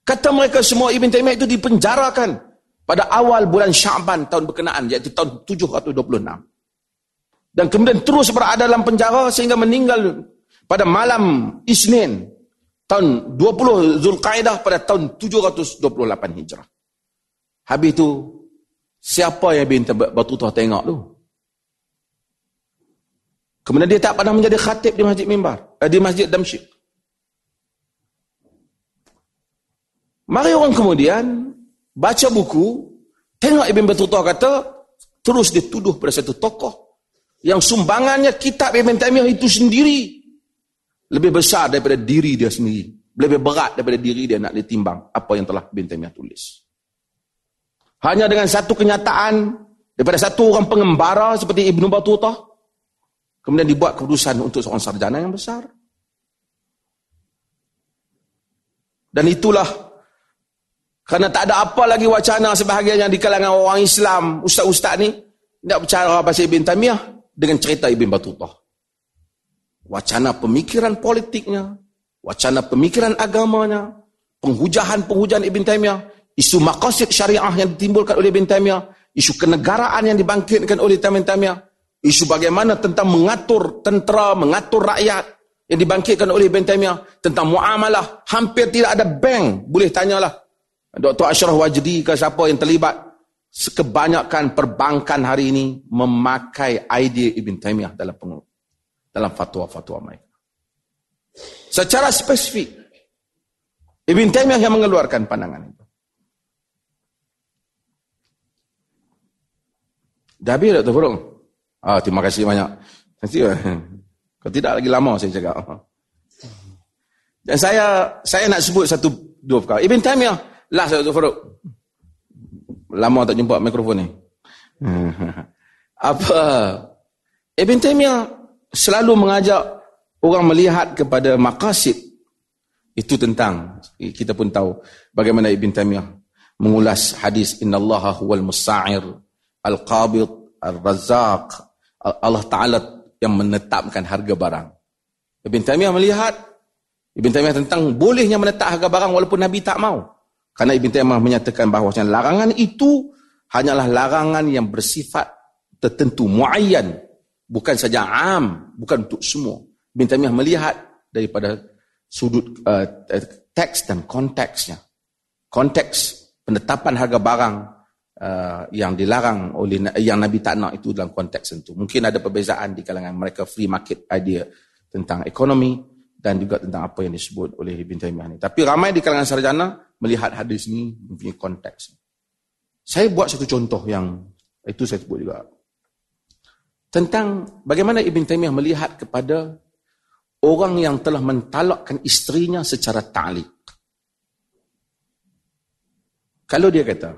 Kata mereka semua Ibn Taymiyah itu dipenjarakan pada awal bulan Syaban tahun berkenaan, iaitu tahun 726 dan kemudian terus berada dalam penjara sehingga meninggal pada malam Isnin tahun 20 Zulkaidah pada tahun 728 Hijrah. Habis itu siapa yang binti Batutah tengok tu? Kemudian dia tak pernah menjadi khatib di Masjid Mimbar, eh, di Masjid Damsyik. Mari orang kemudian baca buku, tengok Ibn Battuta kata, terus dituduh pada satu tokoh yang sumbangannya kitab Ibn Taymiyah itu sendiri lebih besar daripada diri dia sendiri. Lebih berat daripada diri dia nak ditimbang apa yang telah Ibn Taymiyah tulis. Hanya dengan satu kenyataan daripada satu orang pengembara seperti Ibn Battuta kemudian dibuat keputusan untuk seorang sarjana yang besar. Dan itulah kerana tak ada apa lagi wacana sebahagian yang di kalangan orang Islam, ustaz-ustaz ni, nak bercara pasal Ibn Taymiyah, dengan cerita Ibn Battuta. Wacana pemikiran politiknya, wacana pemikiran agamanya, penghujahan-penghujahan Ibn Taymiyah, isu maqasid syariah yang ditimbulkan oleh Ibn Taymiyah, isu kenegaraan yang dibangkitkan oleh Ibn Taymiyah, isu bagaimana tentang mengatur tentera, mengatur rakyat yang dibangkitkan oleh Ibn Taymiyah, tentang muamalah, hampir tidak ada bank, boleh tanyalah Dr. Ashraf Wajdi ke siapa yang terlibat kebanyakan perbankan hari ini memakai idea Ibn Taymiyah dalam pengurus, dalam fatwa-fatwa mereka. Secara spesifik, Ibn Taymiyah yang mengeluarkan pandangan itu. Dah habis tak Burung? Ah, terima kasih banyak. Kalau tidak lagi lama saya cakap. Dan saya saya nak sebut satu dua perkara. Ibn Taymiyah, lah Dr. Farouk. Lama tak jumpa mikrofon ni. Apa? Ibn Taymiyah selalu mengajak orang melihat kepada maqasid itu tentang kita pun tahu bagaimana Ibn Taymiyah mengulas hadis innallaha huwal musa'ir al-qabid al-razzaq Allah Ta'ala yang menetapkan harga barang. Ibn Taymiyah melihat Ibn Taymiyah tentang bolehnya menetap harga barang walaupun Nabi tak mau. Karena Ibn Taymiyah menyatakan bahawa larangan itu hanyalah larangan yang bersifat tertentu, muayyan. Bukan saja am, bukan untuk semua. Ibn Taymiyah melihat daripada sudut uh, teks dan konteksnya. Konteks penetapan harga barang uh, yang dilarang oleh yang Nabi tak nak itu dalam konteks itu. Mungkin ada perbezaan di kalangan mereka free market idea tentang ekonomi dan juga tentang apa yang disebut oleh Ibn Taymiyah ini. Tapi ramai di kalangan sarjana melihat hadis ini mempunyai konteks. Saya buat satu contoh yang itu saya sebut juga. Tentang bagaimana Ibn Taymiyah melihat kepada orang yang telah mentalakkan istrinya secara ta'liq. Kalau dia kata,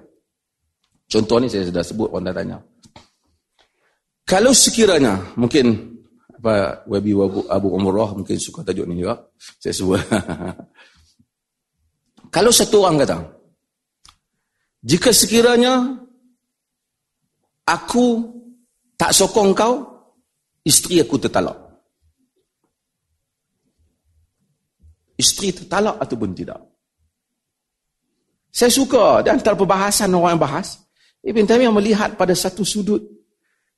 contoh ni saya sudah sebut orang dah tanya. Kalau sekiranya, mungkin apa Wabi Abu, Abu Umrah mungkin suka tajuk ni juga. Saya sebut. Kalau satu orang kata, jika sekiranya aku tak sokong kau, isteri aku tertalak. Isteri tertalak ataupun tidak. Saya suka di antara perbahasan orang yang bahas, Ibn Taimiyah melihat pada satu sudut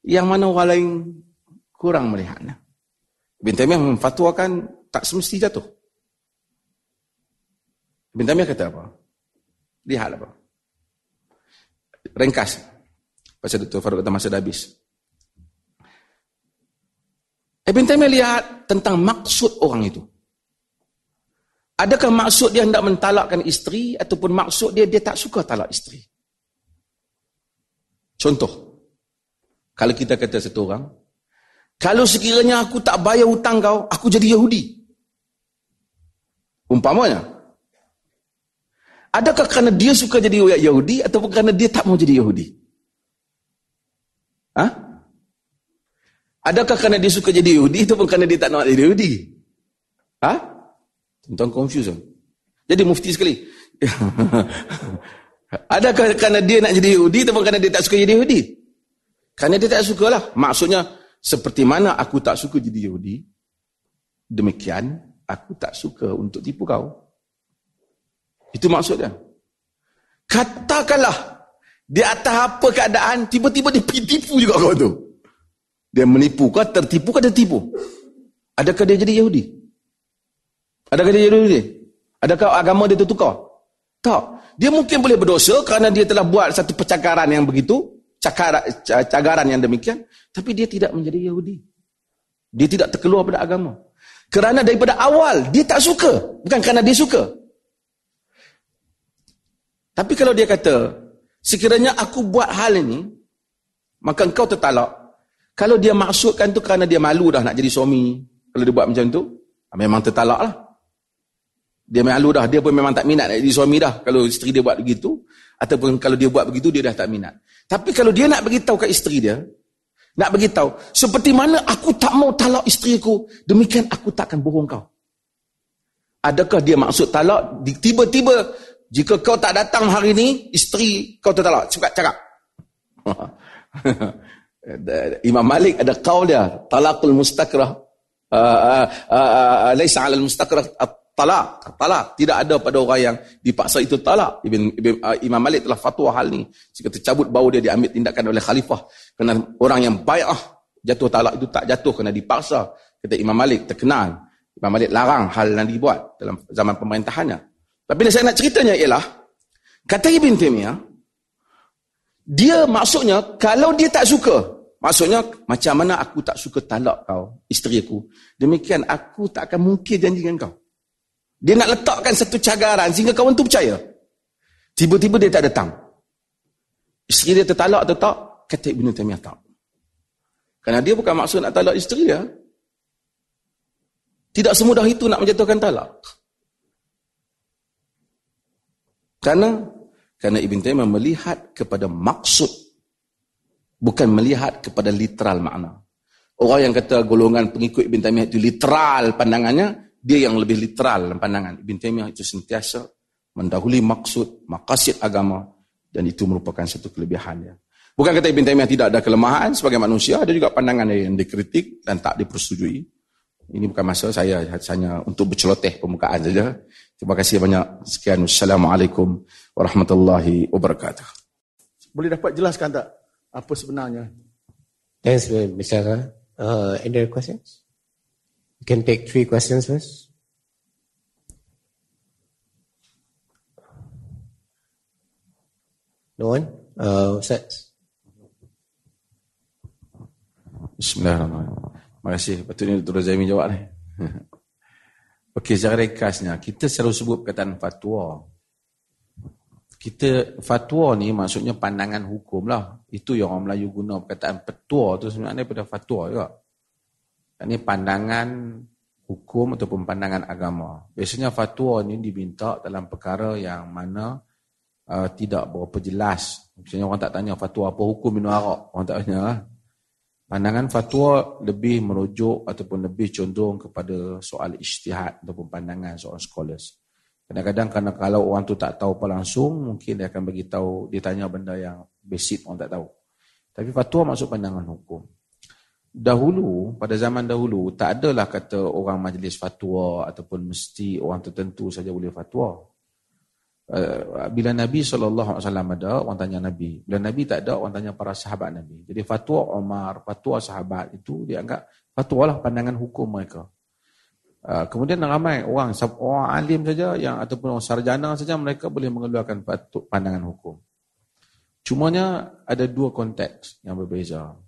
yang mana orang lain kurang melihatnya. Ibn Taimiyah memfatwakan tak semesti jatuh. Ibn Taimiyah kata apa? Lihat apa? Ringkas. Pasal Dr. Farouk kata masa dah habis. Ibn Taimiyah lihat tentang maksud orang itu. Adakah maksud dia hendak mentalakkan isteri ataupun maksud dia dia tak suka talak isteri? Contoh. Kalau kita kata satu orang, kalau sekiranya aku tak bayar hutang kau, aku jadi Yahudi. Umpamanya. Adakah kerana dia suka jadi Yahudi ataupun kerana dia tak mau jadi Yahudi? Ha? Adakah kerana dia suka jadi Yahudi ataupun kerana dia tak nak jadi Yahudi? Ha? Tuan confusion. Jadi mufti sekali. Adakah kerana dia nak jadi Yahudi atau kerana dia tak suka jadi Yahudi? Kerana dia tak suka lah. Maksudnya, seperti mana aku tak suka jadi Yahudi, demikian aku tak suka untuk tipu kau. Itu maksudnya. Katakanlah, di atas apa keadaan, tiba-tiba dia tipu juga kau tu. Dia menipu kau, tertipu kau, dia tipu. Adakah dia jadi Yahudi? Adakah dia jadi dia? Adakah agama dia tertukar? Tak. Dia mungkin boleh berdosa kerana dia telah buat satu percakaran yang begitu, cagaran yang demikian, tapi dia tidak menjadi Yahudi. Dia tidak terkeluar pada agama. Kerana daripada awal, dia tak suka. Bukan kerana dia suka. Tapi kalau dia kata, sekiranya aku buat hal ini, maka engkau tertalak. Kalau dia maksudkan tu kerana dia malu dah nak jadi suami, kalau dia buat macam tu, memang tertalak lah. Dia malu dah. Dia pun memang tak minat nak jadi suami dah. Kalau isteri dia buat begitu. Ataupun kalau dia buat begitu, dia dah tak minat. Tapi kalau dia nak beritahu kat isteri dia. Nak beritahu. Seperti mana aku tak mau talak isteri aku. Demikian aku tak akan bohong kau. Adakah dia maksud talak? Tiba-tiba. Jika kau tak datang hari ini. Isteri kau tertalak. Cepat cakap. Imam Malik ada kaul dia. Talakul mustakrah. Uh, uh, uh, uh, Laisa alal mustakrah talak. Talak. Tidak ada pada orang yang dipaksa itu talak. Ibn, Ibn, uh, Imam Malik telah fatwa hal ni. Jika tercabut bau dia diambil tindakan oleh khalifah. Kerana orang yang baik ah jatuh talak itu tak jatuh kerana dipaksa. Kata Imam Malik terkenal. Imam Malik larang hal yang dibuat dalam zaman pemerintahannya. Tapi yang saya nak ceritanya ialah kata Ibn Taymiyah dia maksudnya kalau dia tak suka maksudnya macam mana aku tak suka talak kau isteri aku demikian aku tak akan mungkin janji dengan kau dia nak letakkan satu cagaran sehingga kawan tu percaya. Tiba-tiba dia tak datang. Isteri dia tertalak atau tak? Kata Ibn Taymiyah tak. Kerana dia bukan maksud nak talak isteri dia. Tidak semudah itu nak menjatuhkan talak. Kerana kerana Ibn Taymiyah melihat kepada maksud bukan melihat kepada literal makna. Orang yang kata golongan pengikut Ibn Taymiyah itu literal pandangannya, dia yang lebih literal dalam pandangan Ibn Taymiyah itu sentiasa mendahului maksud, makasid agama dan itu merupakan satu kelebihannya. Bukan kata Ibn Taymiyah tidak ada kelemahan sebagai manusia, ada juga pandangan yang dikritik dan tak dipersetujui. Ini bukan masa saya hanya untuk berceloteh permukaan saja. Terima kasih banyak. Sekian. Assalamualaikum warahmatullahi wabarakatuh. Boleh dapat jelaskan tak apa sebenarnya? Thanks, Mr. Uh, any questions? You can take three questions first. No one? Uh, Ustaz? Bismillahirrahmanirrahim. Terima kasih. Patutnya Dr. Zaimi jawab ni. Okey, secara ringkasnya, kita selalu sebut perkataan fatwa. Kita, fatwa ni maksudnya pandangan hukum lah. Itu yang orang Melayu guna perkataan petua tu sebenarnya daripada fatwa juga. Ini pandangan hukum ataupun pandangan agama. Biasanya fatwa ini diminta dalam perkara yang mana uh, tidak berapa jelas. Misalnya orang tak tanya fatwa apa hukum minum arak. Orang tak tanya. Ah. Pandangan fatwa lebih merujuk ataupun lebih condong kepada soal ijtihad ataupun pandangan soal scholars. Kadang-kadang kerana kalau orang tu tak tahu apa langsung, mungkin dia akan bagi tahu dia tanya benda yang basic orang tak tahu. Tapi fatwa maksud pandangan hukum. Dahulu, pada zaman dahulu, tak adalah kata orang majlis fatwa ataupun mesti orang tertentu saja boleh fatwa. Uh, bila Nabi SAW ada, orang tanya Nabi. Bila Nabi tak ada, orang tanya para sahabat Nabi. Jadi fatwa Omar, fatwa sahabat itu dianggap fatwa lah pandangan hukum mereka. Uh, kemudian ramai orang, orang alim saja yang ataupun orang sarjana saja mereka boleh mengeluarkan pandangan hukum. Cumanya ada dua konteks yang berbeza.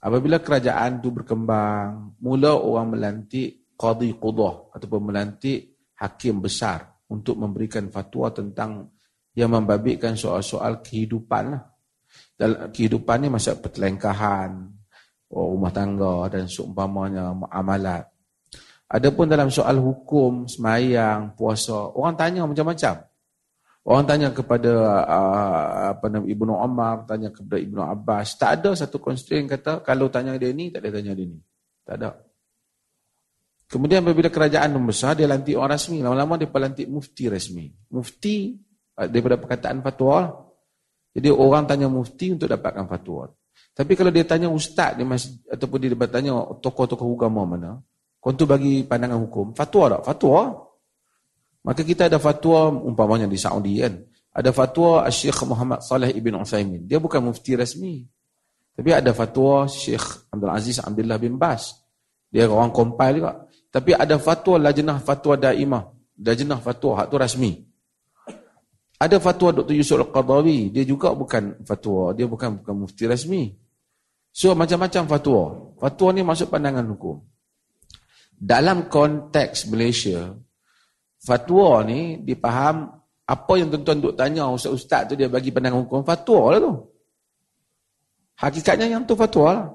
Apabila kerajaan itu berkembang, mula orang melantik qadi qudah ataupun melantik hakim besar untuk memberikan fatwa tentang yang membabitkan soal-soal kehidupan lah. Dalam kehidupan ni masa pertelengkahan, rumah tangga dan seumpamanya amalat. Adapun dalam soal hukum, semayang, puasa, orang tanya macam-macam. Orang tanya kepada uh, apa nama Ibnu Umar, tanya kepada Ibnu Abbas, tak ada satu constraint kata kalau tanya dia ni tak ada tanya dia ni. Tak ada. Kemudian apabila kerajaan membesar dia lantik orang rasmi, lama-lama dia lantik mufti rasmi. Mufti uh, daripada perkataan fatwa. Jadi orang tanya mufti untuk dapatkan fatwa. Tapi kalau dia tanya ustaz di masjid ataupun dia tanya tokoh-tokoh agama mana, kau tu bagi pandangan hukum. Fatwa tak? Fatwa. Maka kita ada fatwa umpamanya di Saudi kan. Ada fatwa Syekh Muhammad Saleh Ibn Uthaymin. Dia bukan mufti rasmi. Tapi ada fatwa Syekh Abdul Aziz Abdullah bin Bas. Dia orang compile juga. Tapi ada fatwa Lajnah Fatwa Daimah. Lajnah Fatwa, hak tu rasmi. Ada fatwa Dr. Yusuf Al-Qadawi. Dia juga bukan fatwa. Dia bukan bukan mufti rasmi. So macam-macam fatwa. Fatwa ni masuk pandangan hukum dalam konteks Malaysia, fatwa ni dipaham apa yang tuan-tuan duk tanya ustaz-ustaz tu dia bagi pandangan hukum fatwa lah tu. Hakikatnya yang tu fatwa lah.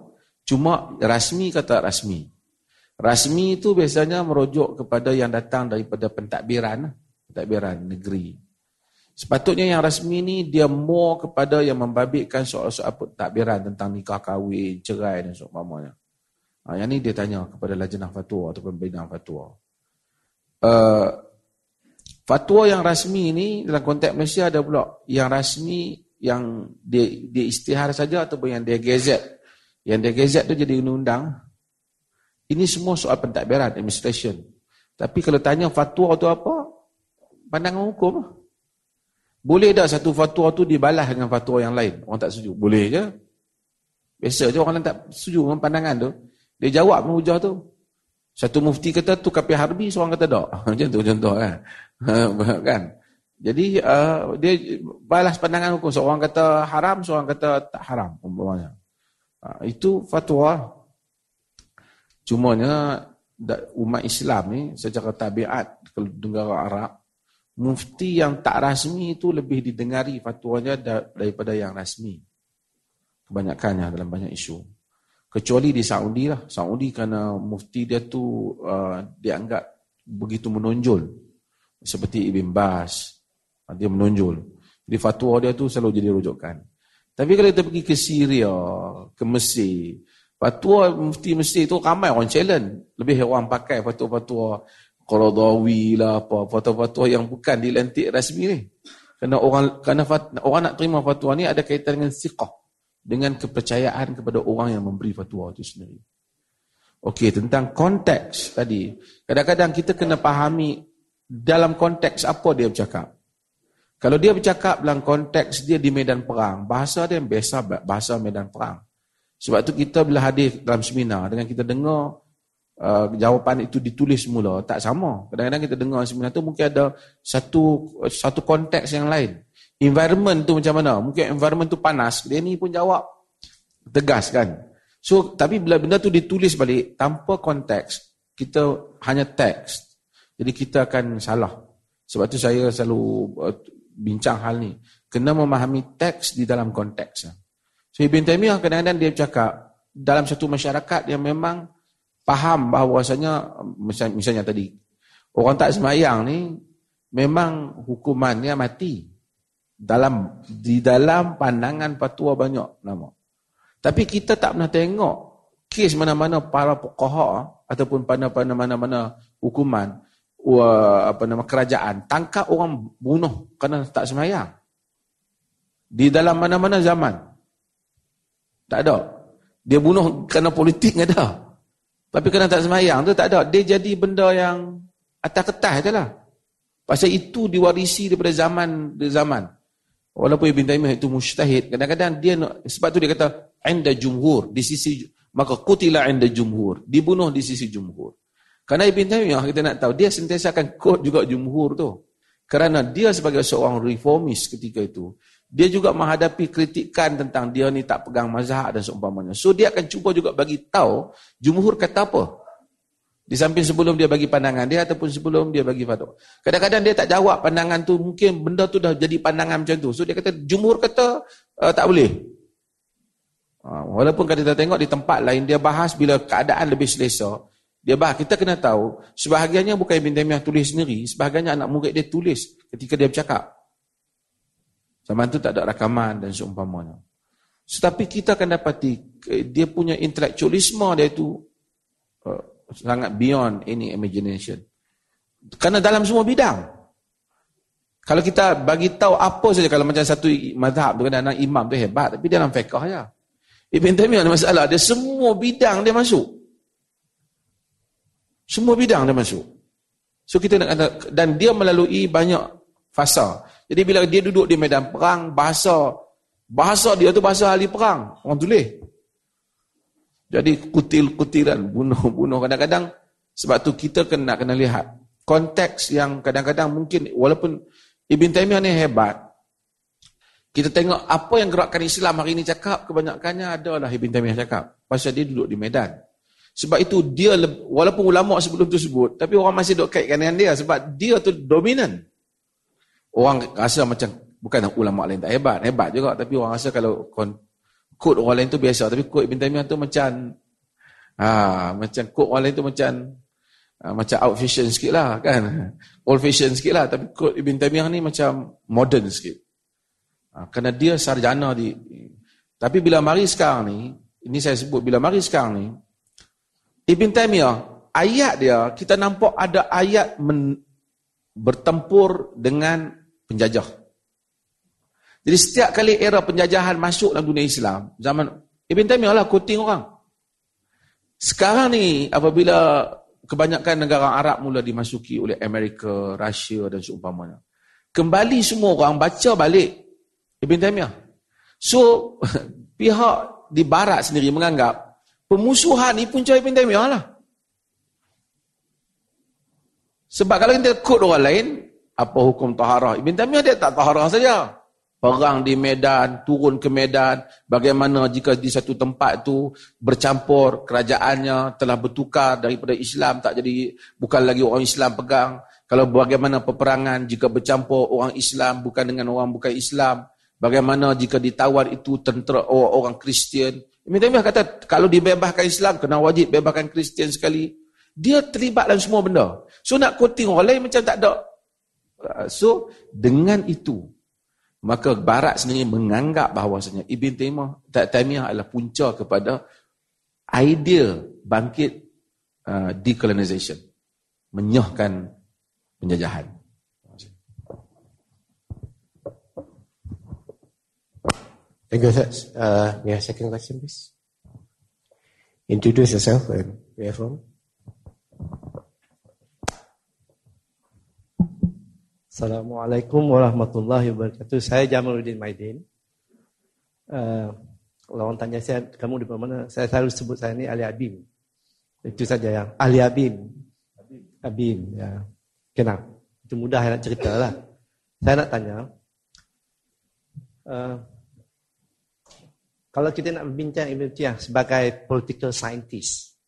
Cuma rasmi kata rasmi. Rasmi itu biasanya merujuk kepada yang datang daripada pentadbiran, pentadbiran negeri. Sepatutnya yang rasmi ni dia more kepada yang membabitkan soal-soal pentadbiran tentang nikah kahwin, cerai dan seumpamanya. Ha, yang ni dia tanya kepada lajnah fatwa ataupun bina fatwa. Uh, fatwa yang rasmi ni dalam konteks Malaysia ada pula yang rasmi yang dia, dia istihar saja ataupun yang dia gazet. Yang dia gazet tu jadi undang-undang. Ini semua soal pentadbiran, administration. Tapi kalau tanya fatwa tu apa? Pandangan hukum. Boleh tak satu fatwa tu dibalas dengan fatwa yang lain? Orang tak setuju. Boleh je. Biasa je orang tak setuju dengan pandangan tu. Dia jawab dengan hujah tu. Satu mufti kata tu kapi harbi, seorang kata tak. Macam tu contoh kan. Kan? Jadi uh, dia balas pandangan hukum. Seorang kata haram, seorang kata tak haram. Umpamanya. Uh, itu fatwa. Cumanya umat Islam ni secara tabiat negara Arab mufti yang tak rasmi itu lebih didengari fatwanya daripada yang rasmi kebanyakannya dalam banyak isu Kecuali di Saudi lah. Saudi kerana mufti dia tu uh, dianggap begitu menonjol. Seperti Ibn Bas. Uh, dia menonjol. Jadi fatwa dia tu selalu jadi rujukan. Tapi kalau kita pergi ke Syria, ke Mesir, fatwa mufti Mesir tu ramai orang challenge. Lebih orang pakai fatwa-fatwa Qaradawi lah, apa, fatwa-fatwa yang bukan dilantik rasmi ni. Kerana orang kerana fat, orang nak terima fatwa ni ada kaitan dengan siqah dengan kepercayaan kepada orang yang memberi fatwa itu sendiri. Okey, tentang konteks tadi. Kadang-kadang kita kena fahami dalam konteks apa dia bercakap. Kalau dia bercakap dalam konteks dia di medan perang, bahasa dia biasa bahasa medan perang. Sebab tu kita bila hadir dalam seminar dengan kita dengar uh, jawapan itu ditulis semula, tak sama. Kadang-kadang kita dengar seminar tu mungkin ada satu satu konteks yang lain. Environment tu macam mana? Mungkin environment tu panas. Dia ni pun jawab tegas kan. So, tapi bila benda tu ditulis balik tanpa konteks, kita hanya teks. Jadi kita akan salah. Sebab tu saya selalu uh, bincang hal ni. Kena memahami teks di dalam konteks. So Ibn Taymiyah kadang-kadang dia cakap dalam satu masyarakat yang memang faham bahawasanya misalnya, misalnya tadi orang tak semayang ni memang hukumannya mati dalam di dalam pandangan fatwa banyak nama. Tapi kita tak pernah tengok kes mana-mana para fuqaha ataupun pada mana-mana hukuman apa nama kerajaan tangkap orang bunuh kerana tak semayang. Di dalam mana-mana zaman. Tak ada. Dia bunuh kerana politik nggak ada. Tapi kerana tak semayang tu tak ada. Dia jadi benda yang atas kertas je lah. Pasal itu diwarisi daripada zaman ke zaman. Walaupun Ibn Taymiyah itu mustahid. Kadang-kadang dia sebab tu dia kata, Anda jumhur. Di sisi, maka kutilah anda jumhur. Dibunuh di sisi jumhur. Kerana Ibn Taymiyah kita nak tahu, dia sentiasa akan quote juga jumhur tu. Kerana dia sebagai seorang reformis ketika itu, dia juga menghadapi kritikan tentang dia ni tak pegang mazhab dan seumpamanya. So dia akan cuba juga bagi tahu jumhur kata apa. Di samping sebelum dia bagi pandangan dia ataupun sebelum dia bagi fatwa. Kadang-kadang dia tak jawab pandangan tu mungkin benda tu dah jadi pandangan macam tu. So dia kata jumhur kata uh, tak boleh. Uh, walaupun kita tengok di tempat lain dia bahas bila keadaan lebih selesa. Dia bahas kita kena tahu sebahagiannya bukan Ibn Taymiyah tulis sendiri, sebahagiannya anak murid dia tulis ketika dia bercakap. Zaman tu tak ada rakaman dan seumpamanya. Tetapi kita akan dapati eh, dia punya intelektualisme dia itu uh, sangat beyond any imagination. Karena dalam semua bidang. Kalau kita bagi tahu apa saja kalau macam satu mazhab tu kan anak imam tu hebat tapi dalam fiqh saja. Ibn Taimiyah ada masalah dia semua bidang dia masuk. Semua bidang dia masuk. So kita nak kata dan dia melalui banyak fasa. Jadi bila dia duduk di medan perang, bahasa bahasa dia tu bahasa ahli perang. Orang tulis. Jadi kutil-kutilan, bunuh-bunuh. Kadang-kadang sebab tu kita kena kena lihat konteks yang kadang-kadang mungkin walaupun Ibn Taymiyah ni hebat, kita tengok apa yang gerakkan Islam hari ini cakap, kebanyakannya adalah Ibn Taymiyah cakap. Pasal dia duduk di medan. Sebab itu dia, walaupun ulama sebelum tu sebut, tapi orang masih duduk kaitkan dengan dia sebab dia tu dominan. Orang rasa macam bukan ulama lain tak hebat, hebat juga tapi orang rasa kalau kod orang lain tu biasa tapi kod Ibn Taymiyah tu macam ha, macam kod orang lain tu macam ha, macam out fashion sikit lah kan old fashion sikit lah tapi kod Ibn Taymiyah ni macam modern sikit ha, kerana dia sarjana di tapi bila mari sekarang ni ini saya sebut bila mari sekarang ni Ibn Taymiyah ayat dia kita nampak ada ayat men, bertempur dengan penjajah. Jadi setiap kali era penjajahan masuk dalam dunia Islam, zaman Ibn Taymiyah lah quoting orang. Sekarang ni apabila kebanyakan negara Arab mula dimasuki oleh Amerika, Rusia dan seumpamanya. Kembali semua orang baca balik Ibn Taymiyah. So pihak di barat sendiri menganggap pemusuhan ni punca Taymiyah lah. Sebab kalau kita kod orang lain, apa hukum taharah? Ibn Taymiyah dia tak taharah saja. Perang di Medan, turun ke Medan, bagaimana jika di satu tempat tu bercampur kerajaannya telah bertukar daripada Islam tak jadi bukan lagi orang Islam pegang. Kalau bagaimana peperangan jika bercampur orang Islam bukan dengan orang bukan Islam. Bagaimana jika ditawar itu tentera orang Kristian. Ibn Taymiyah kata kalau dibebaskan Islam kena wajib bebaskan Kristian sekali. Dia terlibat dalam semua benda. So nak quoting orang lain macam tak ada Uh, so dengan itu maka barat sendiri menganggap bahawasanya Ibn Taymiyah Taymiyah adalah punca kepada idea bangkit uh, decolonization menyahkan penjajahan Thank you, sir. Uh, may I second question, please? Introduce yourself and where from? Assalamualaikum warahmatullahi wabarakatuh. Saya Jamaluddin Maidin. Uh, kalau orang tanya saya, kamu di mana? Saya selalu sebut saya ni Ali Abim. Itu saja yang Ali Abim. Abim. Ya. Kenapa? Itu mudah nak cerita lah. Saya nak tanya. Uh, kalau kita nak berbincang Ibn Tiyah sebagai political scientist.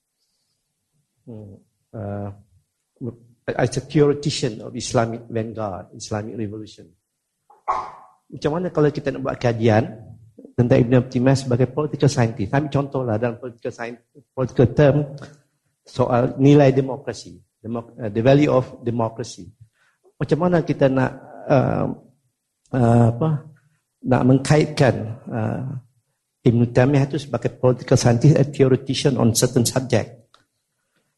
Hmm, uh, as a theoretician of Islamic vanguard, Islamic revolution. Macam mana kalau kita nak buat kajian tentang Ibn Abdimah sebagai political scientist? Ambil contohlah dalam political science, political term soal nilai demokrasi, demok, uh, the value of democracy. Macam mana kita nak uh, uh, apa nak mengkaitkan uh, Ibn Taymiyah itu sebagai political scientist, a theoretician on certain subject.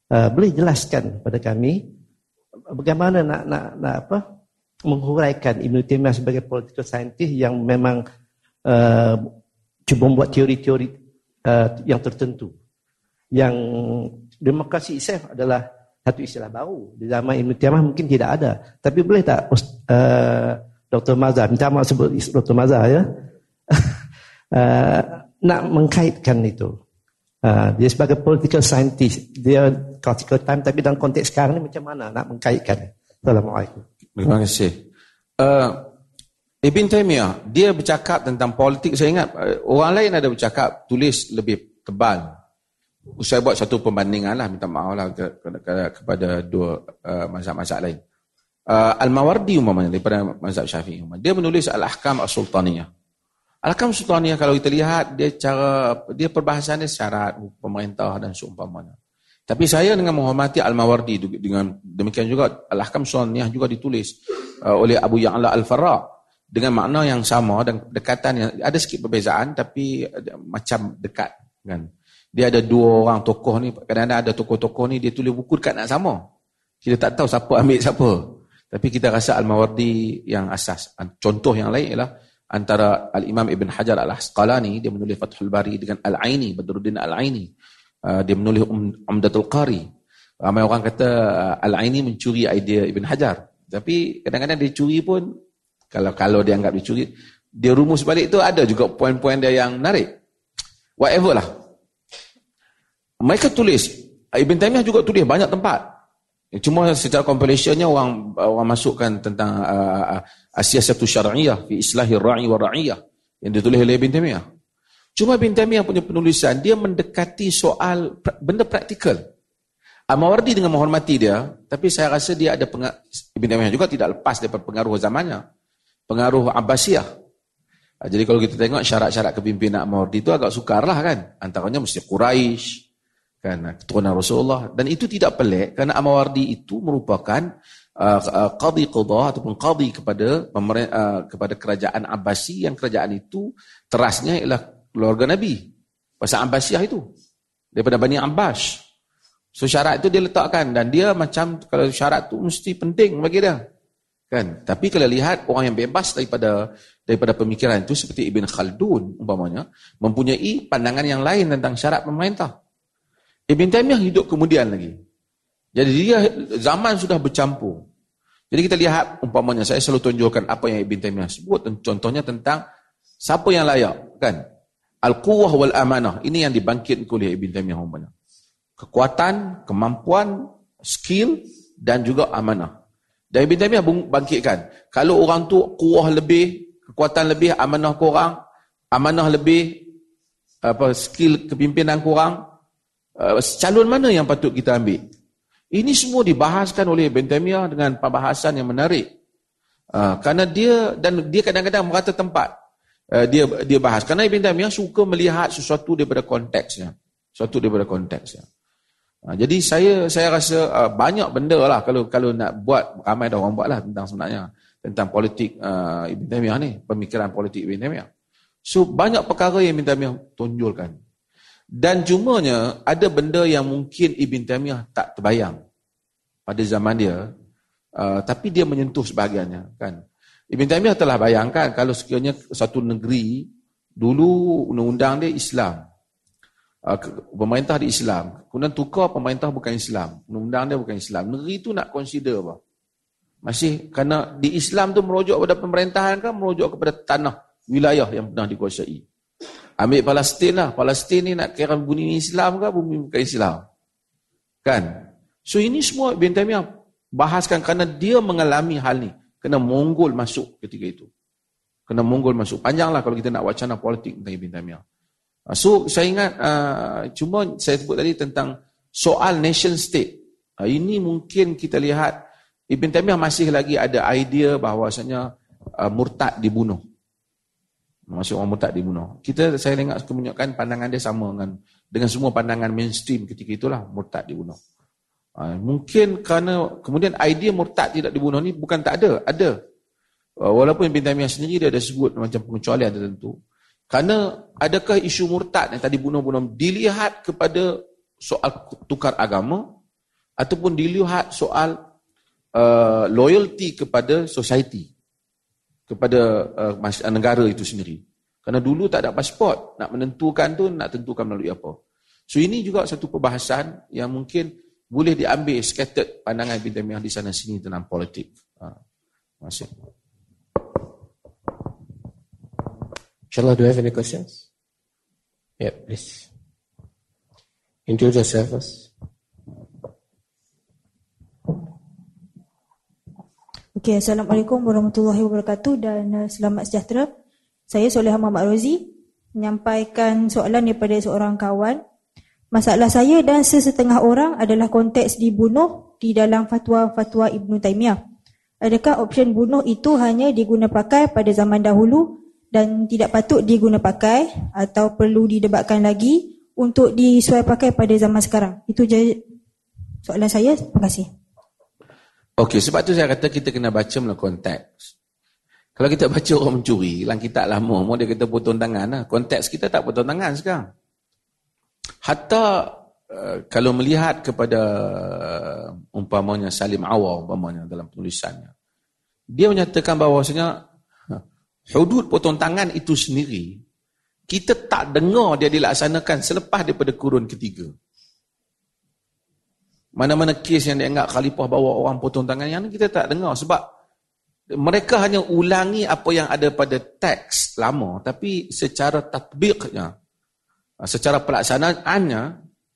Uh, boleh jelaskan pada kami bagaimana nak nak nak apa menghuraikan Ibn Taymiyah sebagai political scientist yang memang uh, cuba membuat teori-teori uh, yang tertentu. Yang demokrasi itself adalah satu istilah baru. Di zaman Ibn Taymiyah mungkin tidak ada. Tapi boleh tak uh, Dr. Mazhar, minta maaf sebut Dr. Mazhar ya, uh, nak mengkaitkan itu. Uh, dia sebagai political scientist, dia critical time tapi dalam konteks sekarang ni macam mana nak mengkaitkan? Assalamualaikum. Terima kasih. Uh, Ibn Taymiyah, dia bercakap tentang politik, saya ingat uh, orang lain ada bercakap, tulis lebih tebal. Saya buat satu pembandingan lah, minta maaf lah ke, ke, ke, kepada dua uh, mazhab-mazhab lain. Uh, Al-Mawardi umpamanya, daripada mazhab syafi'i. Dia menulis Al-Ahkam As-Sultaniyah. Al-Hakam Sultaniyah kalau kita lihat dia cara dia perbahasannya syarat pemerintah dan seumpamanya. Tapi saya dengan menghormati Al-Mawardi dengan demikian juga Al-Hakam Sultaniyah juga ditulis uh, oleh Abu Ya'la Al-Farra dengan makna yang sama dan dekatan yang ada sikit perbezaan tapi uh, macam dekat kan. Dia ada dua orang tokoh ni kadang-kadang ada tokoh-tokoh ni dia tulis buku dekat nak sama. Kita tak tahu siapa ambil siapa. Tapi kita rasa Al-Mawardi yang asas. Contoh yang lain ialah antara Al-Imam Ibn Hajar Al-Asqalani dia menulis Fathul Bari dengan Al-Aini Badruddin Al-Aini. Uh, dia menulis um, Umdatul Qari. Ramai orang kata uh, Al-Aini mencuri idea Ibn Hajar. Tapi kadang-kadang dia curi pun kalau kalau dia anggap dia curi dia rumus balik tu ada juga poin-poin dia yang menarik. Whatever lah. Mereka tulis Ibn Taymiyah juga tulis banyak tempat Cuma secara compilationnya orang orang masukkan tentang uh, Asia satu syar'iyah fi islahi ra'i wa ra'iyah yang ditulis oleh Ibn Taymiyah. Cuma Ibn Taymiyah punya penulisan dia mendekati soal benda praktikal. Al-Mawardi dengan menghormati dia, tapi saya rasa dia ada pengaruh, Ibn Taymiyah juga tidak lepas daripada pengaruh zamannya. Pengaruh Abbasiyah. Jadi kalau kita tengok syarat-syarat kepimpinan Al-Mawardi itu agak sukar lah kan. Antaranya mesti Quraisy, kan keturunan Rasulullah. Dan itu tidak pelik kerana Amawardi itu merupakan uh, qadi qada ataupun qadi kepada uh, kepada kerajaan Abbasi yang kerajaan itu terasnya ialah keluarga Nabi. Pasal Abbasiyah itu daripada Bani Abbas so syarat itu dia letakkan dan dia macam kalau syarat itu mesti penting bagi dia. Kan tapi kalau lihat orang yang bebas daripada daripada pemikiran itu seperti Ibn Khaldun umpamanya mempunyai pandangan yang lain tentang syarat pemerintah Ibn Taymiyah hidup kemudian lagi. Jadi dia zaman sudah bercampur. Jadi kita lihat umpamanya saya selalu tunjukkan apa yang Ibn Taymiyah sebut contohnya tentang siapa yang layak kan. Al-quwwah wal amanah ini yang dibangkitkan oleh Ibn Taymiyah umpamanya. Kekuatan, kemampuan, skill dan juga amanah. Dan Ibn Taymiyah bangkitkan kalau orang tu kuah lebih, kekuatan lebih, amanah kurang, amanah lebih apa skill kepimpinan kurang, uh, calon mana yang patut kita ambil. Ini semua dibahaskan oleh Taymiyah dengan pembahasan yang menarik. Uh, kerana dia dan dia kadang-kadang merata tempat uh, dia dia bahas. Kerana Ibn Taymiyah suka melihat sesuatu daripada konteksnya. Sesuatu daripada konteksnya. Uh, jadi saya saya rasa uh, banyak benda lah kalau kalau nak buat ramai dah orang buat lah tentang sebenarnya tentang politik uh, Ibn Taymiyah ni, pemikiran politik Ibn Taymiyah. So banyak perkara yang Ibn Taymiyah tunjulkan. Dan cumanya ada benda yang mungkin Ibn Taymiyah tak terbayang pada zaman dia. Uh, tapi dia menyentuh sebahagiannya. Kan? Ibn Taymiyah telah bayangkan kalau sekiranya satu negeri dulu undang-undang dia Islam. Uh, pemerintah di Islam. Kemudian tukar pemerintah bukan Islam. Undang-undang dia bukan Islam. Negeri itu nak consider apa? Masih kerana di Islam tu merujuk kepada pemerintahan kan merujuk kepada tanah wilayah yang pernah dikuasai. Ambil Palestin lah. Palestin ni nak kira bumi Islam ke bumi bukan Islam? Kan? So ini semua Ibn Taymiyah bahaskan kerana dia mengalami hal ni. Kena Mongol masuk ketika itu. Kena Mongol masuk. Panjang lah kalau kita nak wacana politik tentang Ibn Taymiyah. Ah, so saya ingat uh, cuma saya sebut tadi tentang soal nation state. Uh, ini mungkin kita lihat Ibn Taymiyah masih lagi ada idea bahawasanya uh, murtad dibunuh. Masuk orang murtad dibunuh. Kita saya tengok kebanyakan pandangan dia sama dengan dengan semua pandangan mainstream ketika itulah murtad dibunuh. Ha, mungkin kerana kemudian idea murtad tidak dibunuh ni bukan tak ada, ada. Uh, walaupun Ibn Taymiyah sendiri dia ada sebut macam pengecualian tertentu. Kerana adakah isu murtad yang tadi bunuh-bunuh dilihat kepada soal tukar agama ataupun dilihat soal uh, loyalty kepada society kepada uh, negara itu sendiri. Kerana dulu tak ada pasport, nak menentukan tu nak tentukan melalui apa. So ini juga satu perbahasan yang mungkin boleh diambil scattered pandangan Ibn Taymiyah di sana sini tentang politik. Ha. Terima kasih. Inshallah, do you have any questions? Yeah, please. Introduce yourself first. Okay, Assalamualaikum warahmatullahi wabarakatuh dan uh, selamat sejahtera. Saya Soleh Muhammad Rozi menyampaikan soalan daripada seorang kawan. Masalah saya dan sesetengah orang adalah konteks dibunuh di dalam fatwa-fatwa Ibn Taymiyah. Adakah option bunuh itu hanya diguna pakai pada zaman dahulu dan tidak patut diguna pakai atau perlu didebatkan lagi untuk disuai pakai pada zaman sekarang? Itu je soalan saya. Terima kasih. Okey, sebab tu saya kata kita kena baca melalui konteks. Kalau kita baca orang mencuri, dalam kitab lama, mau dia kata potong tangan lah. Konteks kita tak potong tangan sekarang. Hatta uh, kalau melihat kepada uh, umpamanya Salim Awal umpamanya dalam tulisannya. Dia menyatakan bahawasanya hudud potong tangan itu sendiri kita tak dengar dia dilaksanakan selepas daripada kurun ketiga. Mana-mana kes yang dianggap khalifah bawa orang potong tangan yang kita tak dengar sebab mereka hanya ulangi apa yang ada pada teks lama tapi secara tatbiqnya secara pelaksanaannya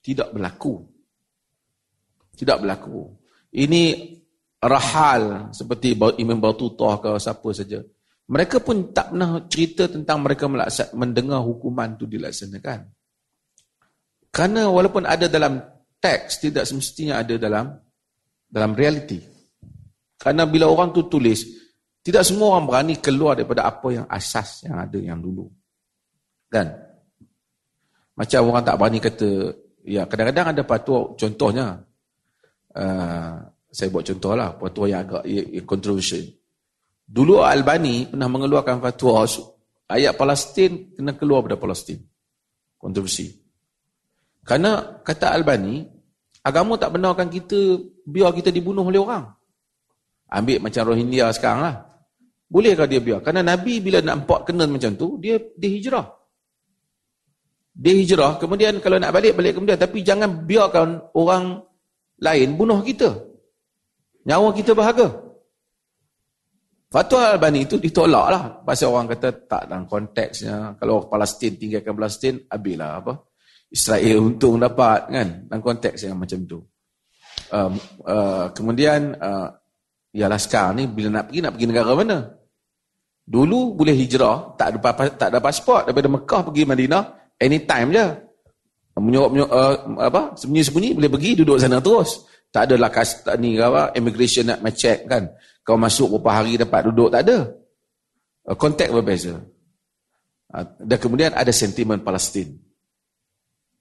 tidak berlaku. Tidak berlaku. Ini rahal seperti Imam Batutah ke siapa saja mereka pun tak pernah cerita tentang mereka mendengar hukuman itu dilaksanakan. Kerana walaupun ada dalam teks tidak semestinya ada dalam dalam realiti kerana bila orang tu tulis tidak semua orang berani keluar daripada apa yang asas yang ada yang dulu. Kan? Macam orang tak berani kata, ya kadang-kadang ada patuah, contohnya, uh, saya buat contoh lah, patuah yang agak yang controversial. Dulu Albani pernah mengeluarkan fatwa ayat Palestin kena keluar daripada Palestin. Kontroversi. Karena kata Albani, agama tak benarkan kita biar kita dibunuh oleh orang. Ambil macam Rohingya sekarang lah. Bolehkah dia biar? Karena Nabi bila nampak kena macam tu, dia dia hijrah. Dia hijrah, kemudian kalau nak balik, balik kemudian. Tapi jangan biarkan orang lain bunuh kita. Nyawa kita berharga. Fatwa Albani itu ditolak lah. Pasal orang kata tak dalam konteksnya. Kalau Palestin tinggalkan Palestin, habislah apa. Israel untung dapat kan. Dalam konteks yang macam tu. Uh, uh, kemudian, uh, ialah sekarang ni bila nak pergi, nak pergi negara mana? Dulu boleh hijrah, tak ada tak ada pasport daripada Mekah pergi Madinah anytime je. Menyuruh, menyuruh uh, apa? Sembunyi-sembunyi boleh pergi duduk sana terus. Tak ada lakas tak ni apa immigration nak check kan. Kau masuk beberapa hari dapat duduk tak ada. Uh, kontak berbeza. Uh, dan kemudian ada sentimen Palestin.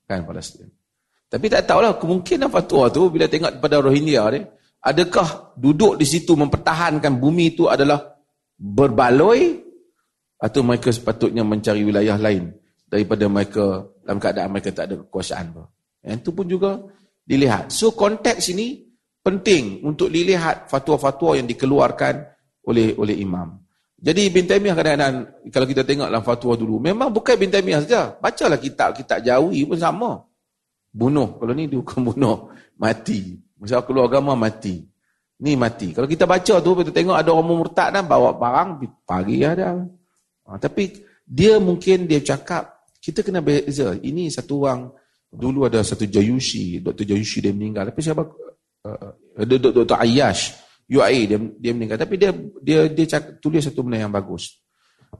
Kan Palestin. Tapi tak tahulah kemungkinan fatwa tu bila tengok pada Rohingya ni, adakah duduk di situ mempertahankan bumi itu adalah berbaloi atau mereka sepatutnya mencari wilayah lain daripada mereka dalam keadaan mereka tak ada kekuasaan. Yang itu pun juga dilihat. So konteks ini penting untuk dilihat fatwa-fatwa yang dikeluarkan oleh oleh imam. Jadi Ibn Taymiyah kadang-kadang kalau kita tengok dalam fatwa dulu, memang bukan Ibn Taymiyah saja. Bacalah kitab-kitab Jawi pun sama. Bunuh. Kalau ni dihukum bunuh. Mati. Masalah keluar agama mati. Ni mati. Kalau kita baca tu, kita tengok ada orang murtad dan bawa barang, pagi ada. Ha, tapi dia mungkin dia cakap, kita kena beza. Ini satu orang, dulu ada satu Jayushi, Dr. Jayushi dia meninggal. Tapi siapa? Uh, Dr. Ayyash, UAE dia, dia meninggal. Tapi dia dia dia cakap, tulis satu benda yang bagus.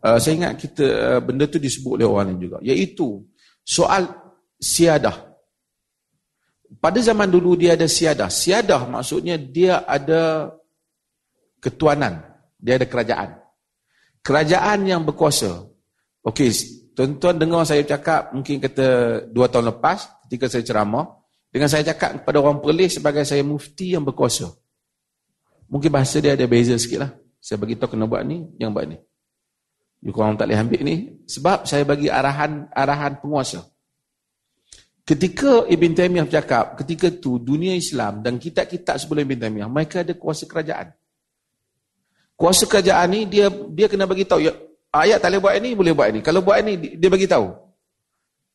Uh, saya ingat kita uh, benda tu disebut oleh orang lain juga. Iaitu soal siadah pada zaman dulu dia ada siadah. Siadah maksudnya dia ada ketuanan. Dia ada kerajaan. Kerajaan yang berkuasa. Okey, tuan-tuan dengar saya cakap mungkin kata dua tahun lepas ketika saya ceramah. Dengan saya cakap kepada orang Perlis sebagai saya mufti yang berkuasa. Mungkin bahasa dia ada beza sikit lah. Saya bagi tahu kena buat ni, yang buat ni. You korang tak boleh ambil ni. Sebab saya bagi arahan arahan penguasa. Ketika Ibn Taymiyah bercakap, ketika itu dunia Islam dan kitab-kitab sebelum Ibn Taymiyah, mereka ada kuasa kerajaan. Kuasa kerajaan ni dia dia kena bagi tahu ya ayat tak boleh buat ini, boleh buat ini. Kalau buat ini, dia bagi tahu.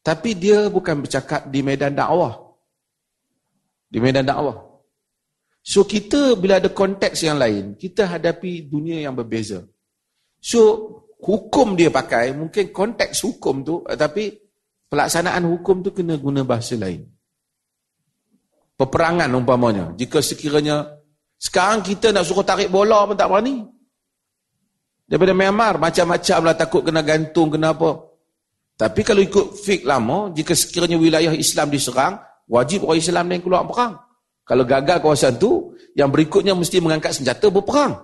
Tapi dia bukan bercakap di medan dakwah. Di medan dakwah. So kita bila ada konteks yang lain, kita hadapi dunia yang berbeza. So hukum dia pakai, mungkin konteks hukum tu, tapi pelaksanaan hukum tu kena guna bahasa lain. Peperangan umpamanya. Jika sekiranya sekarang kita nak suruh tarik bola pun tak berani. Daripada Myanmar, macam-macam lah takut kena gantung, kena apa. Tapi kalau ikut fik lama, jika sekiranya wilayah Islam diserang, wajib orang Islam yang keluar perang. Kalau gagal kawasan tu, yang berikutnya mesti mengangkat senjata berperang.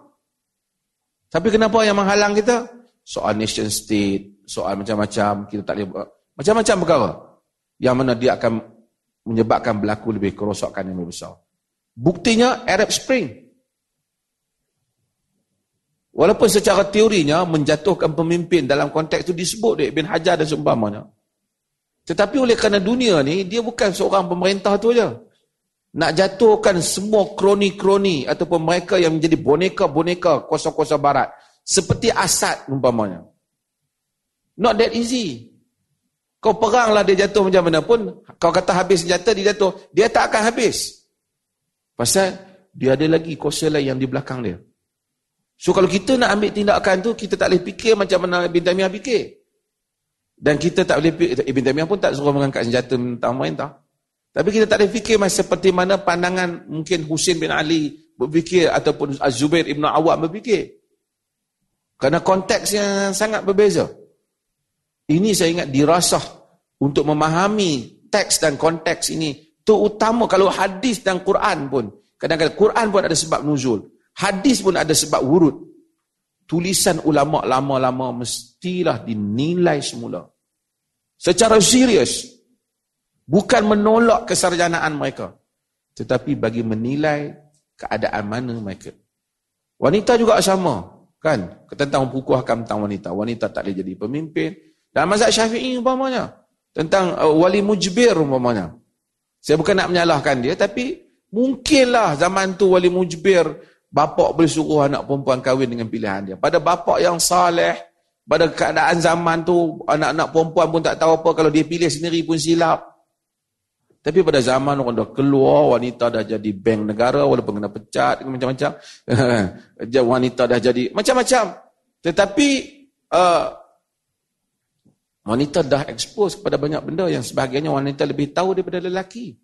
Tapi kenapa yang menghalang kita? Soal nation state, soal macam-macam, kita tak boleh Macam-macam perkara. Yang mana dia akan menyebabkan berlaku lebih kerosakan yang lebih besar. Buktinya Arab Spring. Walaupun secara teorinya menjatuhkan pemimpin dalam konteks itu disebut oleh Ibn Hajar dan seumpamanya. Tetapi oleh kerana dunia ni, dia bukan seorang pemerintah tu aja. Nak jatuhkan semua kroni-kroni ataupun mereka yang menjadi boneka-boneka kuasa-kuasa barat. Seperti Asad umpamanya. Not that easy. Kau peranglah dia jatuh macam mana pun, kau kata habis senjata, dia jatuh. Dia tak akan habis. Pasal dia ada lagi kuasa lain yang di belakang dia. So kalau kita nak ambil tindakan tu, kita tak boleh fikir macam mana Ibn Taymiyah fikir. Dan kita tak boleh Ibn Taymiyah pun tak suruh mengangkat senjata tentang pemerintah. Tapi kita tak boleh fikir macam seperti mana pandangan mungkin Husin bin Ali berfikir ataupun Az-Zubair Ibn Awam berfikir. Kerana konteks yang sangat berbeza. Ini saya ingat dirasah untuk memahami teks dan konteks ini. Itu utama kalau hadis dan Quran pun. Kadang-kadang Quran pun ada sebab nuzul. Hadis pun ada sebab wurud. Tulisan ulama lama-lama mestilah dinilai semula. Secara serius. Bukan menolak kesarjanaan mereka. Tetapi bagi menilai keadaan mana mereka. Wanita juga sama. Kan? Tentang hukum hakam tentang wanita. Wanita tak boleh jadi pemimpin. Dan mazhab syafi'i umpamanya. Tentang uh, wali mujbir umpamanya. Saya bukan nak menyalahkan dia. Tapi mungkinlah zaman tu wali mujbir Bapak boleh suruh anak perempuan kahwin dengan pilihan dia. Pada bapak yang saleh, pada keadaan zaman tu, anak-anak perempuan pun tak tahu apa kalau dia pilih sendiri pun silap. Tapi pada zaman orang dah keluar, wanita dah jadi bank negara walaupun kena pecat, macam-macam. wanita dah jadi macam-macam. Tetapi uh, wanita dah expose kepada banyak benda yang sebahagiannya wanita lebih tahu daripada lelaki.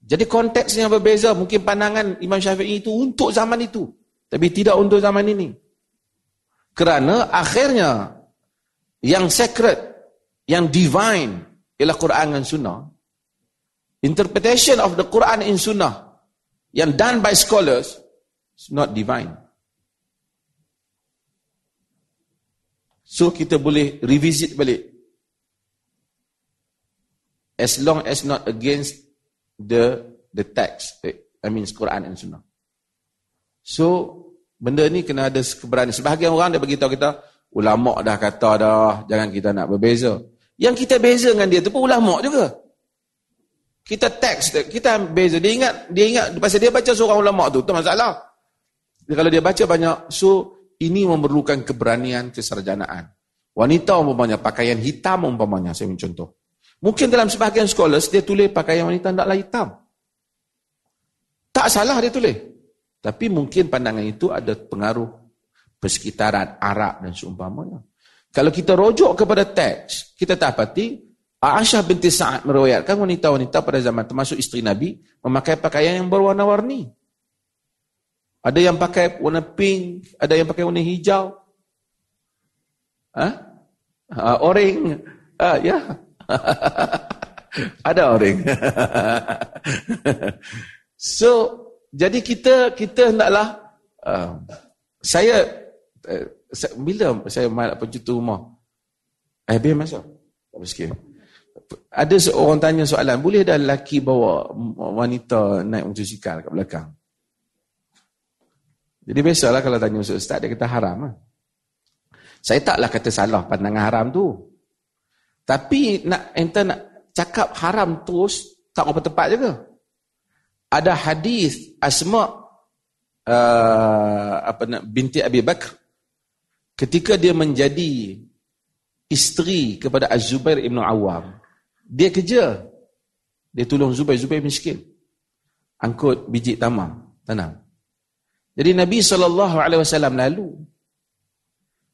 Jadi konteksnya berbeza. Mungkin pandangan Imam Syafi'i itu untuk zaman itu. Tapi tidak untuk zaman ini. Kerana akhirnya yang sacred, yang divine ialah Quran dan Sunnah. Interpretation of the Quran in Sunnah yang done by scholars is not divine. So kita boleh revisit balik. As long as not against the the text I mean Quran and Sunnah so benda ni kena ada keberanian sebahagian orang dia beritahu kita ulama dah kata dah jangan kita nak berbeza yang kita beza dengan dia tu pun ulama juga kita teks kita beza dia ingat dia ingat pasal dia baca seorang ulama tu tu masalah dia, kalau dia baca banyak so ini memerlukan keberanian kesarjanaan wanita umpamanya pakaian hitam umpamanya saya mencontoh Mungkin dalam sebahagian scholars dia tulis pakaian wanita tidaklah hitam. Tak salah dia tulis. Tapi mungkin pandangan itu ada pengaruh persekitaran Arab dan seumpamanya. Kalau kita rujuk kepada teks, kita dapati Aisyah binti Sa'ad meriwayatkan wanita-wanita pada zaman termasuk isteri Nabi memakai pakaian yang berwarna-warni. Ada yang pakai warna pink, ada yang pakai warna hijau. Ha? Uh, orange. Uh, ya. Yeah. Ada orang. so, jadi kita kita hendaklah uh, saya uh, bila saya main pencuti rumah? Eh biar masuk sikit ada seorang tanya soalan boleh dah lelaki bawa wanita naik motosikal kat belakang? Jadi biasalah kalau tanya ustaz dia kata haram lah. saya taklah kata salah pandangan haram tu. Tapi nak ente nak cakap haram terus tak apa tepat juga. Ada hadis Asma uh, apa nak binti Abi Bakr ketika dia menjadi isteri kepada Az-Zubair Ibn Awam dia kerja. Dia tolong Zubair. Zubair miskin. Angkut biji tamar tanam jadi Nabi SAW lalu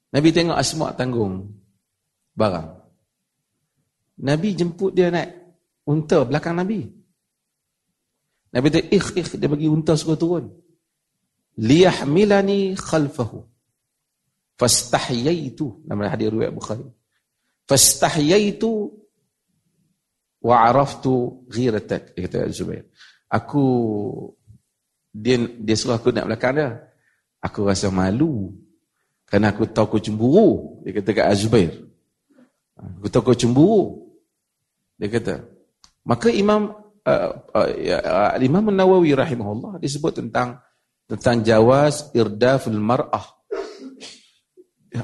Nabi tengok Asma tanggung barang. Nabi jemput dia naik unta belakang Nabi. Nabi kata ikh ikh. Dia bagi unta suruh turun. Liyahmilani khalfahu fastahyaitu nama hadis riwayat Bukhari. Fastahyaitu wa araftu ghiratak. Dia kata Zubair aku dia dia suruh aku nak belakang dia. Aku rasa malu kerana aku tahu aku cemburu. Dia kata kat Zubair. Aku tahu aku cemburu. Dia kata maka Imam uh, uh, uh, Imam Nawawi rahimahullah disebut tentang tentang jawaz irdaful mar'ah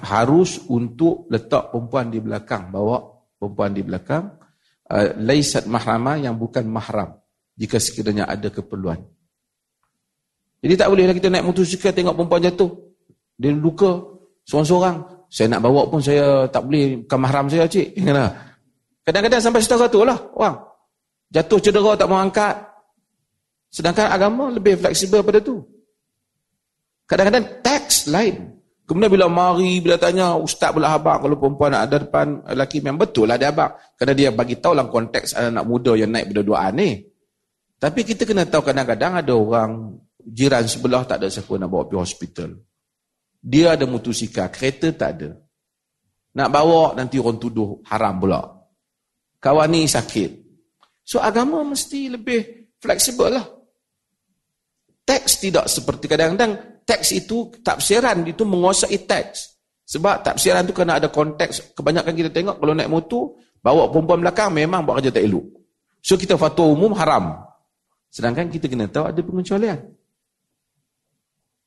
harus untuk letak perempuan di belakang bawa perempuan di belakang. Uh, laisat mahrama yang bukan mahram jika sekiranya ada keperluan. Jadi tak bolehlah kita naik motosikal tengok perempuan jatuh. Dia luka seorang-seorang. Saya nak bawa pun saya tak boleh bukan mahram saya cik. Kadang-kadang sampai setara tu lah orang. Jatuh cedera tak mau angkat. Sedangkan agama lebih fleksibel pada tu. Kadang-kadang teks lain Kemudian bila mari, bila tanya ustaz pula abang kalau perempuan nak ada depan lelaki memang betul lah dia abang. Kerana dia bagi tahu lah konteks anak muda yang naik berdoaan ni. Tapi kita kena tahu kadang-kadang ada orang jiran sebelah tak ada siapa nak bawa pergi hospital. Dia ada motosikal, kereta tak ada. Nak bawa nanti orang tuduh haram pula. Kawan ni sakit. So agama mesti lebih fleksibel lah. Teks tidak seperti kadang-kadang teks itu, tafsiran itu menguasai teks. Sebab tafsiran itu kena ada konteks. Kebanyakan kita tengok kalau naik motor, bawa perempuan belakang memang buat kerja tak elok. So kita fatwa umum haram. Sedangkan kita kena tahu ada pengecualian.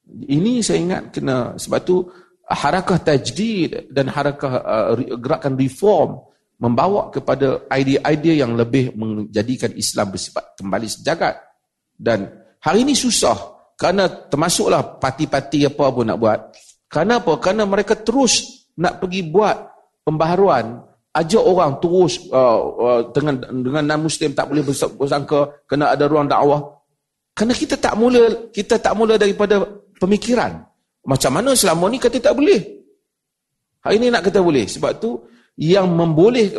Ini saya ingat kena, sebab tu harakah tajdid dan harakah uh, gerakan reform membawa kepada idea-idea yang lebih menjadikan Islam bersifat kembali sejagat. Dan hari ini susah kerana termasuklah parti-parti apa pun nak buat. Kerana apa? Kerana mereka terus nak pergi buat pembaharuan, ajak orang terus uh, uh, dengan dengan non-muslim tak boleh bersangka kena ada ruang dakwah. Kerana kita tak mula kita tak mula daripada pemikiran. Macam mana selama ni kata tak boleh? Hari ini nak kata boleh. Sebab tu yang memboleh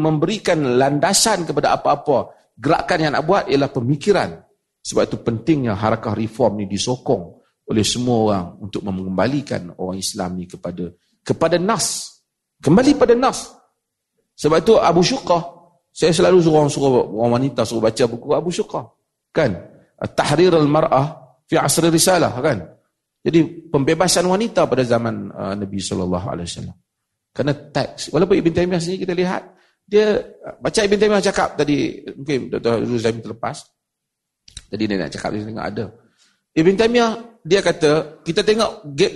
memberikan landasan kepada apa-apa gerakan yang nak buat ialah pemikiran. Sebab itu pentingnya harakah reform ni disokong oleh semua orang untuk mengembalikan orang Islam ni kepada kepada nas. Kembali pada nas. Sebab itu Abu Syuqah, saya selalu suruh orang, suruh orang wanita suruh baca buku Abu Syuqah. Kan? Tahrir al-mar'ah fi asri risalah. Kan? Jadi pembebasan wanita pada zaman uh, Nabi SAW. Kerana teks. Walaupun Ibn Taymiyah sendiri kita lihat, dia baca Ibn Taymiyah cakap tadi, mungkin Dr. Zul terlepas, jadi dia nak cakap dia tengok ada. Ibn Taymiyah dia kata kita tengok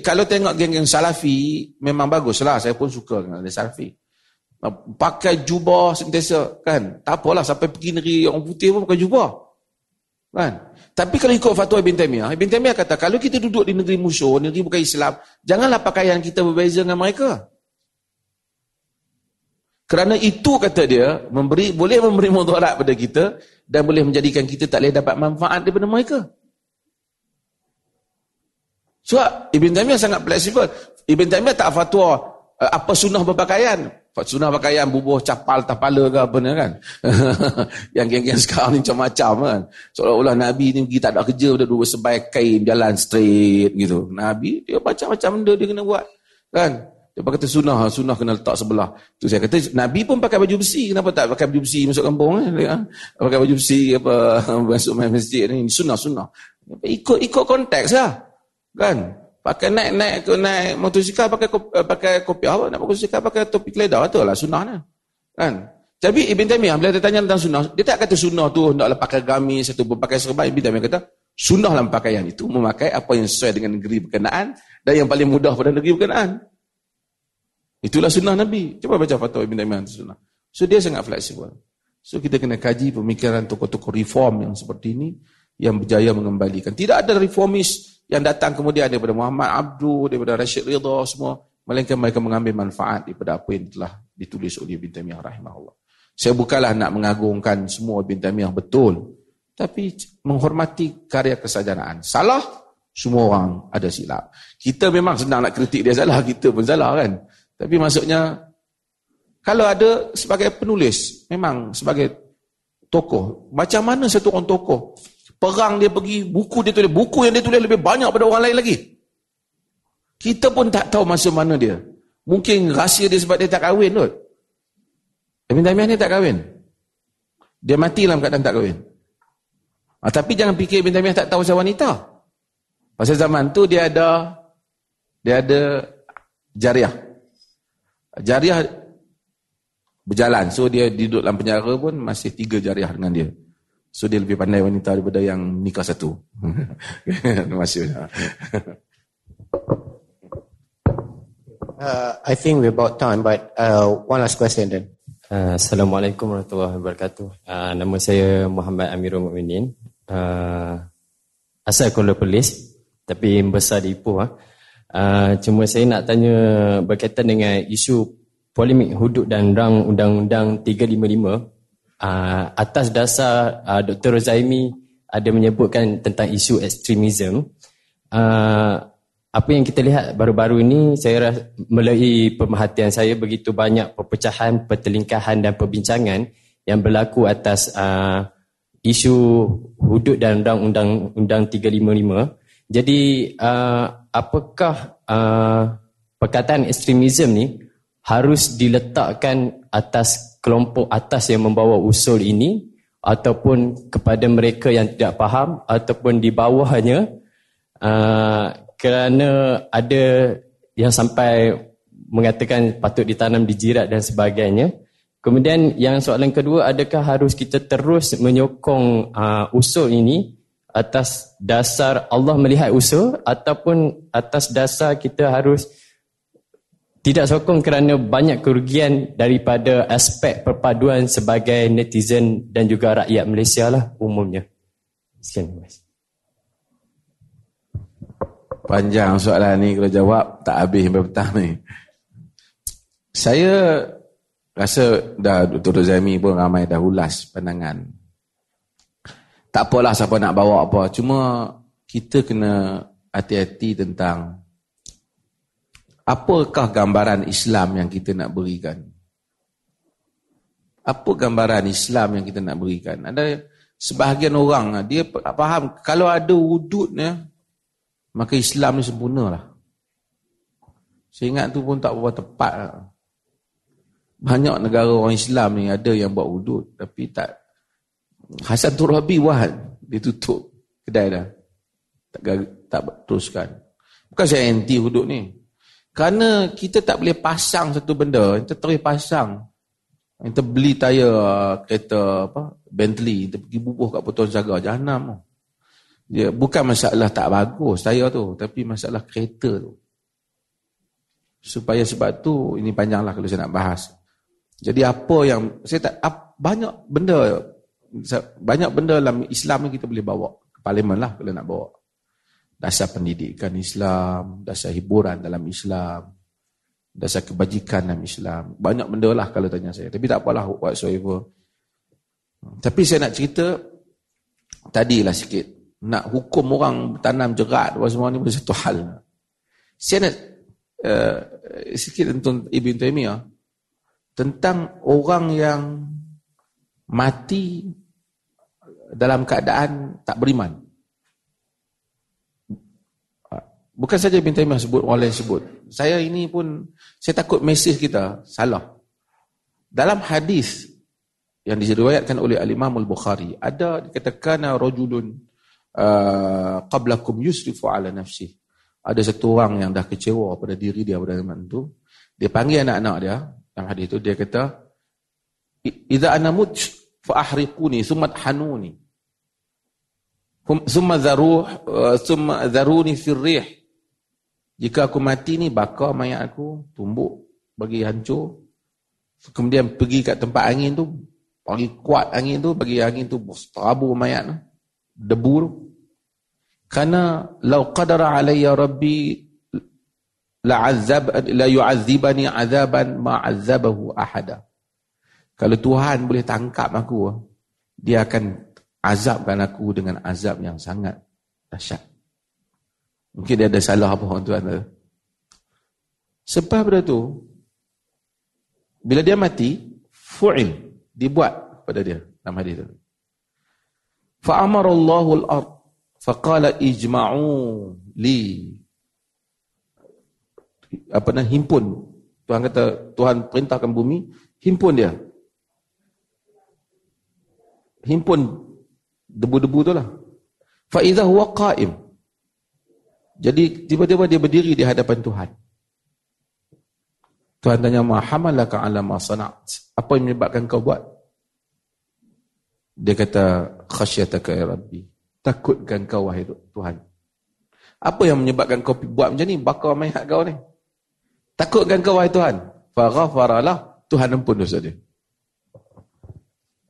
kalau tengok geng-geng salafi memang baguslah saya pun suka dengan ada salafi. Pakai jubah sentiasa kan. Tak apalah sampai pergi negeri orang putih pun pakai jubah. Kan? Tapi kalau ikut fatwa Ibn Taymiyah, Ibn Taymiyah kata kalau kita duduk di negeri musuh, negeri bukan Islam, janganlah pakaian kita berbeza dengan mereka. Kerana itu kata dia memberi boleh memberi mudarat pada kita dan boleh menjadikan kita tak boleh dapat manfaat daripada mereka. Sebab Ibn Taymiyah sangat fleksibel. Ibn Taymiyah tak fatwa uh, apa sunnah berpakaian. Sunnah pakaian bubuh capal tapala ke apa ni kan. yang geng-geng sekarang ni macam-macam kan. Seolah-olah Nabi ni pergi tak ada kerja, dia dua sebaik kain jalan straight gitu. Nabi dia macam-macam benda dia kena buat. Kan? Dia kata sunnah, sunnah kena letak sebelah. Tu saya kata Nabi pun pakai baju besi, kenapa tak pakai baju besi masuk kampung eh? Pakai baju besi apa masuk masjid ni sunnah sunnah. Ikut ikut konteks lah. Kan? Pakai naik naik ke naik motosikal pakai eh, pakai kopi apa nak motosikal pakai topi keledar tu lah sunnahnya. Kan? Tapi Ibn Taymiyah bila dia tanya tentang sunnah, dia tak kata sunnah tu hendaklah pakai gamis atau berpakai serban. Ibn Taymiyah kata sunnah dalam pakaian itu memakai apa yang sesuai dengan negeri berkenaan dan yang paling mudah pada negeri berkenaan. Itulah sunnah Nabi. Cuba baca fatwa Ibn itu sunnah. So dia sangat fleksibel. So kita kena kaji pemikiran tokoh-tokoh reform yang seperti ini yang berjaya mengembalikan. Tidak ada reformis yang datang kemudian daripada Muhammad Abdul, daripada Rashid Ridha semua, melainkan mereka mengambil manfaat daripada apa yang telah ditulis oleh Ibn Taymiyah rahimahullah. Saya bukanlah nak mengagungkan semua Ibn Taymiyah betul, tapi menghormati karya kesarjanaan. Salah, semua orang ada silap. Kita memang senang nak kritik dia salah, kita pun salah kan. Tapi maksudnya, kalau ada sebagai penulis, memang sebagai tokoh, macam mana satu orang tokoh Perang dia pergi, buku dia tulis. Buku yang dia tulis lebih banyak pada orang lain lagi. Kita pun tak tahu masa mana dia. Mungkin rahsia dia sebab dia tak kahwin kot. Ibn Taymiyah ni tak kahwin. Dia mati dalam keadaan tak kahwin. Ha, tapi jangan fikir Ibn Taymiyah tak tahu pasal wanita. Pasal zaman tu dia ada dia ada jariah. Jariah berjalan. So dia duduk dalam penjara pun masih tiga jariah dengan dia. So dia lebih pandai wanita daripada yang nikah satu. Kasih. Uh, I think we're about time, but uh, one last question then. Uh, Assalamualaikum warahmatullahi wabarakatuh. Uh, nama saya Muhammad Amirul Mukminin. Uh, asal Kuala Perlis, tapi besar di Ipoh. Uh. Uh, cuma saya nak tanya berkaitan dengan isu polemik hudud dan rang undang-undang 355 uh, atas dasar uh, Dr. Rozaimi ada menyebutkan tentang isu ekstremisme. Uh, apa yang kita lihat baru-baru ini saya rasa melalui pemerhatian saya begitu banyak perpecahan, pertelingkahan dan perbincangan yang berlaku atas uh, isu hudud dan undang-undang undang 355. Jadi uh, apakah uh, perkataan ekstremisme ni harus diletakkan atas kelompok atas yang membawa usul ini ataupun kepada mereka yang tidak faham ataupun di bawahnya uh, kerana ada yang sampai mengatakan patut ditanam di jirat dan sebagainya. Kemudian yang soalan kedua, adakah harus kita terus menyokong uh, usul ini atas dasar Allah melihat usul ataupun atas dasar kita harus tidak sokong kerana banyak kerugian daripada aspek perpaduan sebagai netizen dan juga rakyat Malaysia lah umumnya. Sekian mas. Panjang soalan ni kalau jawab tak habis sampai petang ni. Saya rasa dah Dr. Zaimi pun ramai dah ulas pandangan. Tak apalah siapa nak bawa apa. Cuma kita kena hati-hati tentang apakah gambaran Islam yang kita nak berikan? Apa gambaran Islam yang kita nak berikan? Ada sebahagian orang dia faham kalau ada wududnya maka Islam ni sempurnalah. Saya ingat tu pun tak berapa tepat. Banyak negara orang Islam ni ada yang buat wudud tapi tak Hasan Turabi buat dia tutup kedai dah. Tak tak teruskan. Bukan saya anti wudud ni. Kerana kita tak boleh pasang satu benda, kita terus pasang. Kita beli tayar uh, kereta apa Bentley, kita pergi bubuh kat potong jaga jahanam. Dia bukan masalah tak bagus tayar tu, tapi masalah kereta tu. Supaya sebab tu ini panjanglah kalau saya nak bahas. Jadi apa yang saya tak banyak benda banyak benda dalam Islam ni kita boleh bawa ke parlimen lah kalau nak bawa dasar pendidikan Islam, dasar hiburan dalam Islam, dasar kebajikan dalam Islam. Banyak benda lah kalau tanya saya. Tapi tak apalah whatsoever. Tapi saya nak cerita, tadilah sikit. Nak hukum orang tanam jerat, semua ni pun satu hal. Saya nak uh, sikit tentang Ibn Taymiyah. Tentang orang yang mati dalam keadaan tak beriman. Bukan saja Ibn Taymiyah sebut, orang lain sebut. Saya ini pun, saya takut mesej kita salah. Dalam hadis yang diriwayatkan oleh Al-Imam Al-Bukhari, ada dikatakan rajulun uh, qablakum yusrifu ala nafsi. Ada satu orang yang dah kecewa pada diri dia pada zaman itu. Dia panggil anak-anak dia, dalam hadis itu, dia kata, Iza ana mut fa ahriquni thumma hanuni. Thumma dharuh uh, thumma dharuni fi rih jika aku mati ni bakar mayat aku, tumbuk bagi hancur. Kemudian pergi kat tempat angin tu, bagi kuat angin tu, bagi angin tu terabur mayat tu, debu tu. Karena lau qadara alayya rabbi la'azzab la yu'adzibani azaban ma 'azzabahu ahada. Kalau Tuhan boleh tangkap aku, dia akan azabkan aku dengan azab yang sangat dahsyat. Mungkin dia ada salah apa orang Tuhan tu. Sebab pada tu bila dia mati, fu'il dibuat pada dia dalam hadis tu. Fa amara Allahu al-ard faqala ijma'u li apa nak himpun Tuhan kata Tuhan perintahkan bumi himpun dia himpun debu-debu tu lah. Fa idza huwa qa'im. Jadi tiba-tiba dia berdiri di hadapan Tuhan. Tuhan tanya ma hamalaka ala ma sana'at? Apa yang menyebabkan kau buat? Dia kata khasyataka ya rabbi. Takutkan kau wahai Tuhan. Apa yang menyebabkan kau buat macam ni? Bakar mayat kau ni. Takutkan kau wahai Tuhan. Faghfaralah Tuhan ampun dosa dia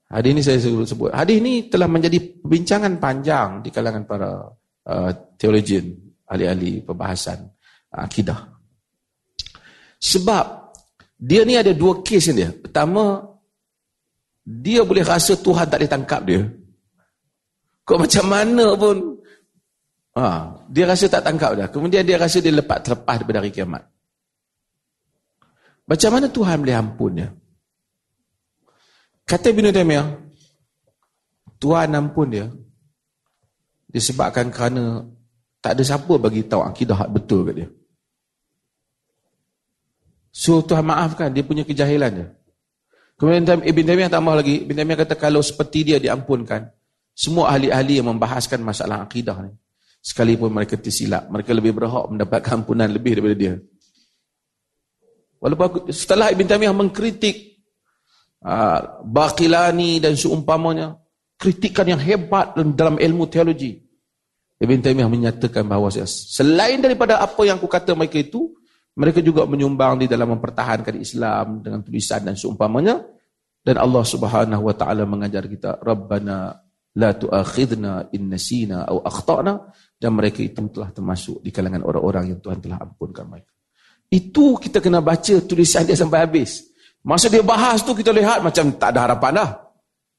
Hadis ini saya sebut. Hadis ini telah menjadi perbincangan panjang di kalangan para uh, teologian, ahli-ahli perbahasan uh, akidah. Sebab dia ni ada dua kes dia. Pertama, dia boleh rasa Tuhan tak boleh tangkap dia. Kau macam mana pun, ha, dia rasa tak tangkap dia. Kemudian dia rasa dia lepas terlepas daripada hari kiamat. Macam mana Tuhan boleh ampun dia? Kata Ibn Taymiyah, Tuhan ampun dia, disebabkan kerana tak ada siapa bagi tahu akidah hak betul kat dia. So Tuhan maafkan dia punya kejahilan dia. Kemudian Ibn Taymiyah tambah lagi, Ibn Taymiyah kata kalau seperti dia diampunkan, semua ahli-ahli yang membahaskan masalah akidah ni, sekalipun mereka tersilap, mereka lebih berhak mendapatkan ampunan lebih daripada dia. Walaupun setelah Ibn Taymiyah mengkritik uh, Baqilani dan seumpamanya kritikan yang hebat dalam ilmu teologi Ibn Taymiyah menyatakan bahawa selain daripada apa yang aku kata mereka itu mereka juga menyumbang di dalam mempertahankan Islam dengan tulisan dan seumpamanya dan Allah Subhanahu wa taala mengajar kita Rabbana la tu'akhidna in nasina aw akhtana dan mereka itu telah termasuk di kalangan orang-orang yang Tuhan telah ampunkan mereka. Itu kita kena baca tulisan dia sampai habis. Masa dia bahas tu kita lihat macam tak ada harapan dah.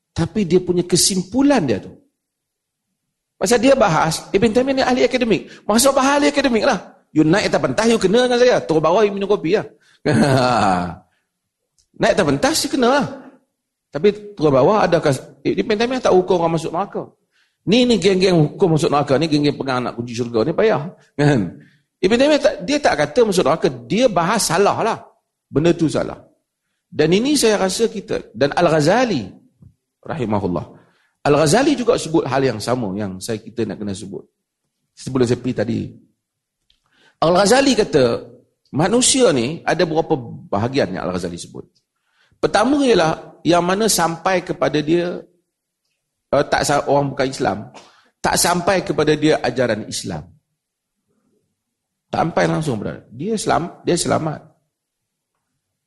Tapi dia punya kesimpulan dia tu. Masa dia bahas, Ibn Taymiyah ni ahli akademik. Masa bahas ahli akademik lah. You naik atas pentas, you kena dengan saya. Turun bawah, you minum kopi lah. naik atas pentas, you kena lah. Tapi turun bawah, adakah... Ibn Taymiyah tak hukum orang masuk neraka. Ni ni geng-geng hukum masuk neraka. Ni geng-geng pegang anak kunci syurga. Ni payah. Kan? Ibn Taymiyah tak, dia tak kata masuk neraka. Dia bahas salah lah. Benda tu salah. Dan ini saya rasa kita dan Al-Ghazali rahimahullah. Al-Ghazali juga sebut hal yang sama yang saya kita nak kena sebut. Sebelum saya pergi tadi. Al-Ghazali kata manusia ni ada beberapa bahagian yang Al-Ghazali sebut. Pertama ialah yang mana sampai kepada dia uh, tak orang bukan Islam, tak sampai kepada dia ajaran Islam. Tak sampai langsung berada. Dia selam, dia selamat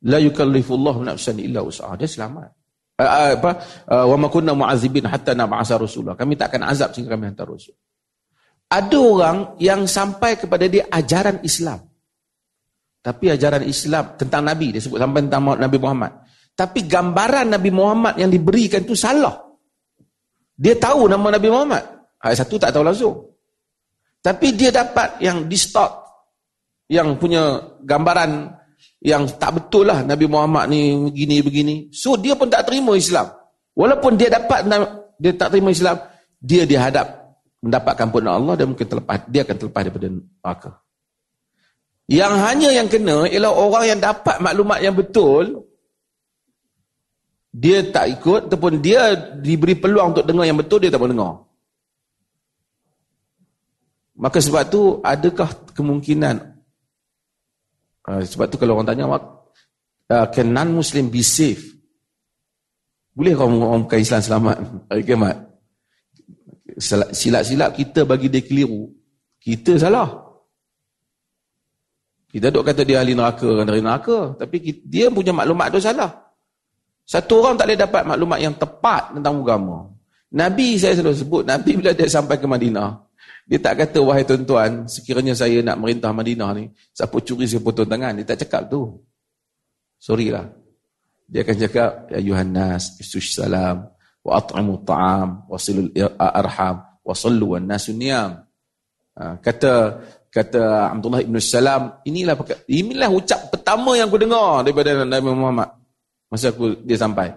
la yukallifullahu nafsan illa usaha dia selamat. Apa? Wa ma kunna mu'adzibin hatta nab'asa rasulullah kami tak akan azab sehingga kami hantar rasul ada orang yang sampai kepada dia ajaran Islam. Tapi ajaran Islam tentang nabi dia sebut sampai tentang Nabi Muhammad. Tapi gambaran Nabi Muhammad yang diberikan tu salah. Dia tahu nama Nabi Muhammad. Ayat satu tak tahu langsung. Tapi dia dapat yang distort yang punya gambaran yang tak betul lah Nabi Muhammad ni begini-begini. So dia pun tak terima Islam. Walaupun dia dapat dia tak terima Islam, dia dihadap mendapatkan pun Allah dan mungkin terlepas dia akan terlepas daripada neraka. Yang hanya yang kena ialah orang yang dapat maklumat yang betul dia tak ikut ataupun dia diberi peluang untuk dengar yang betul dia tak mau dengar. Maka sebab tu adakah kemungkinan Uh, sebab tu kalau orang tanya, uh, can non-Muslim be safe? Boleh kau orang bukan Islam selamat hari kiamat? Silap-silap kita bagi dia keliru. Kita salah. Kita duk kata dia ahli neraka, orang dari neraka. Tapi kita, dia punya maklumat tu salah. Satu orang tak boleh dapat maklumat yang tepat tentang agama. Nabi saya selalu sebut, Nabi bila dia sampai ke Madinah, Dia tak kata, wahai tuan-tuan, sekiranya saya nak merintah Madinah ni, siapa curi saya potong tangan. Dia tak cakap tu. Sorry lah. Dia akan cakap, Ya Yuhannas, Istush salam, wa at'imu ta'am, wa silul arham, wa sallu wa nasu niyam. Ha, kata kata Abdullah ibn Salam, inilah inilah ucap pertama yang aku dengar daripada Nabi Muhammad masa aku dia sampai.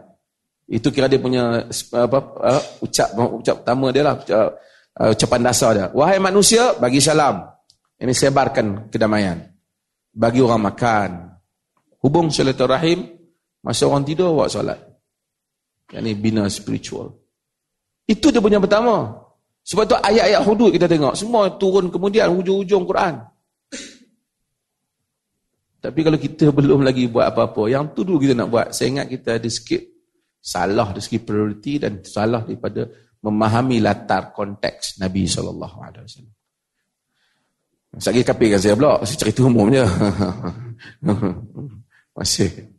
Itu kira dia punya apa uh, ucap ucap pertama dia lah ucap, uh, ucapan dasar dia. Wahai manusia, bagi salam. Ini sebarkan kedamaian. Bagi orang makan. Hubung silaturahim masa orang tidur buat solat. Ini bina spiritual. Itu dia punya pertama. Sebab tu ayat-ayat hudud kita tengok. Semua turun kemudian hujung-hujung Quran. Tapi kalau kita belum lagi buat apa-apa, yang tu dulu kita nak buat. Saya ingat kita ada sikit salah dari segi prioriti dan salah daripada memahami latar konteks Nabi SAW. Sekali kapir kan saya pula, saya cerita umum je. Masih.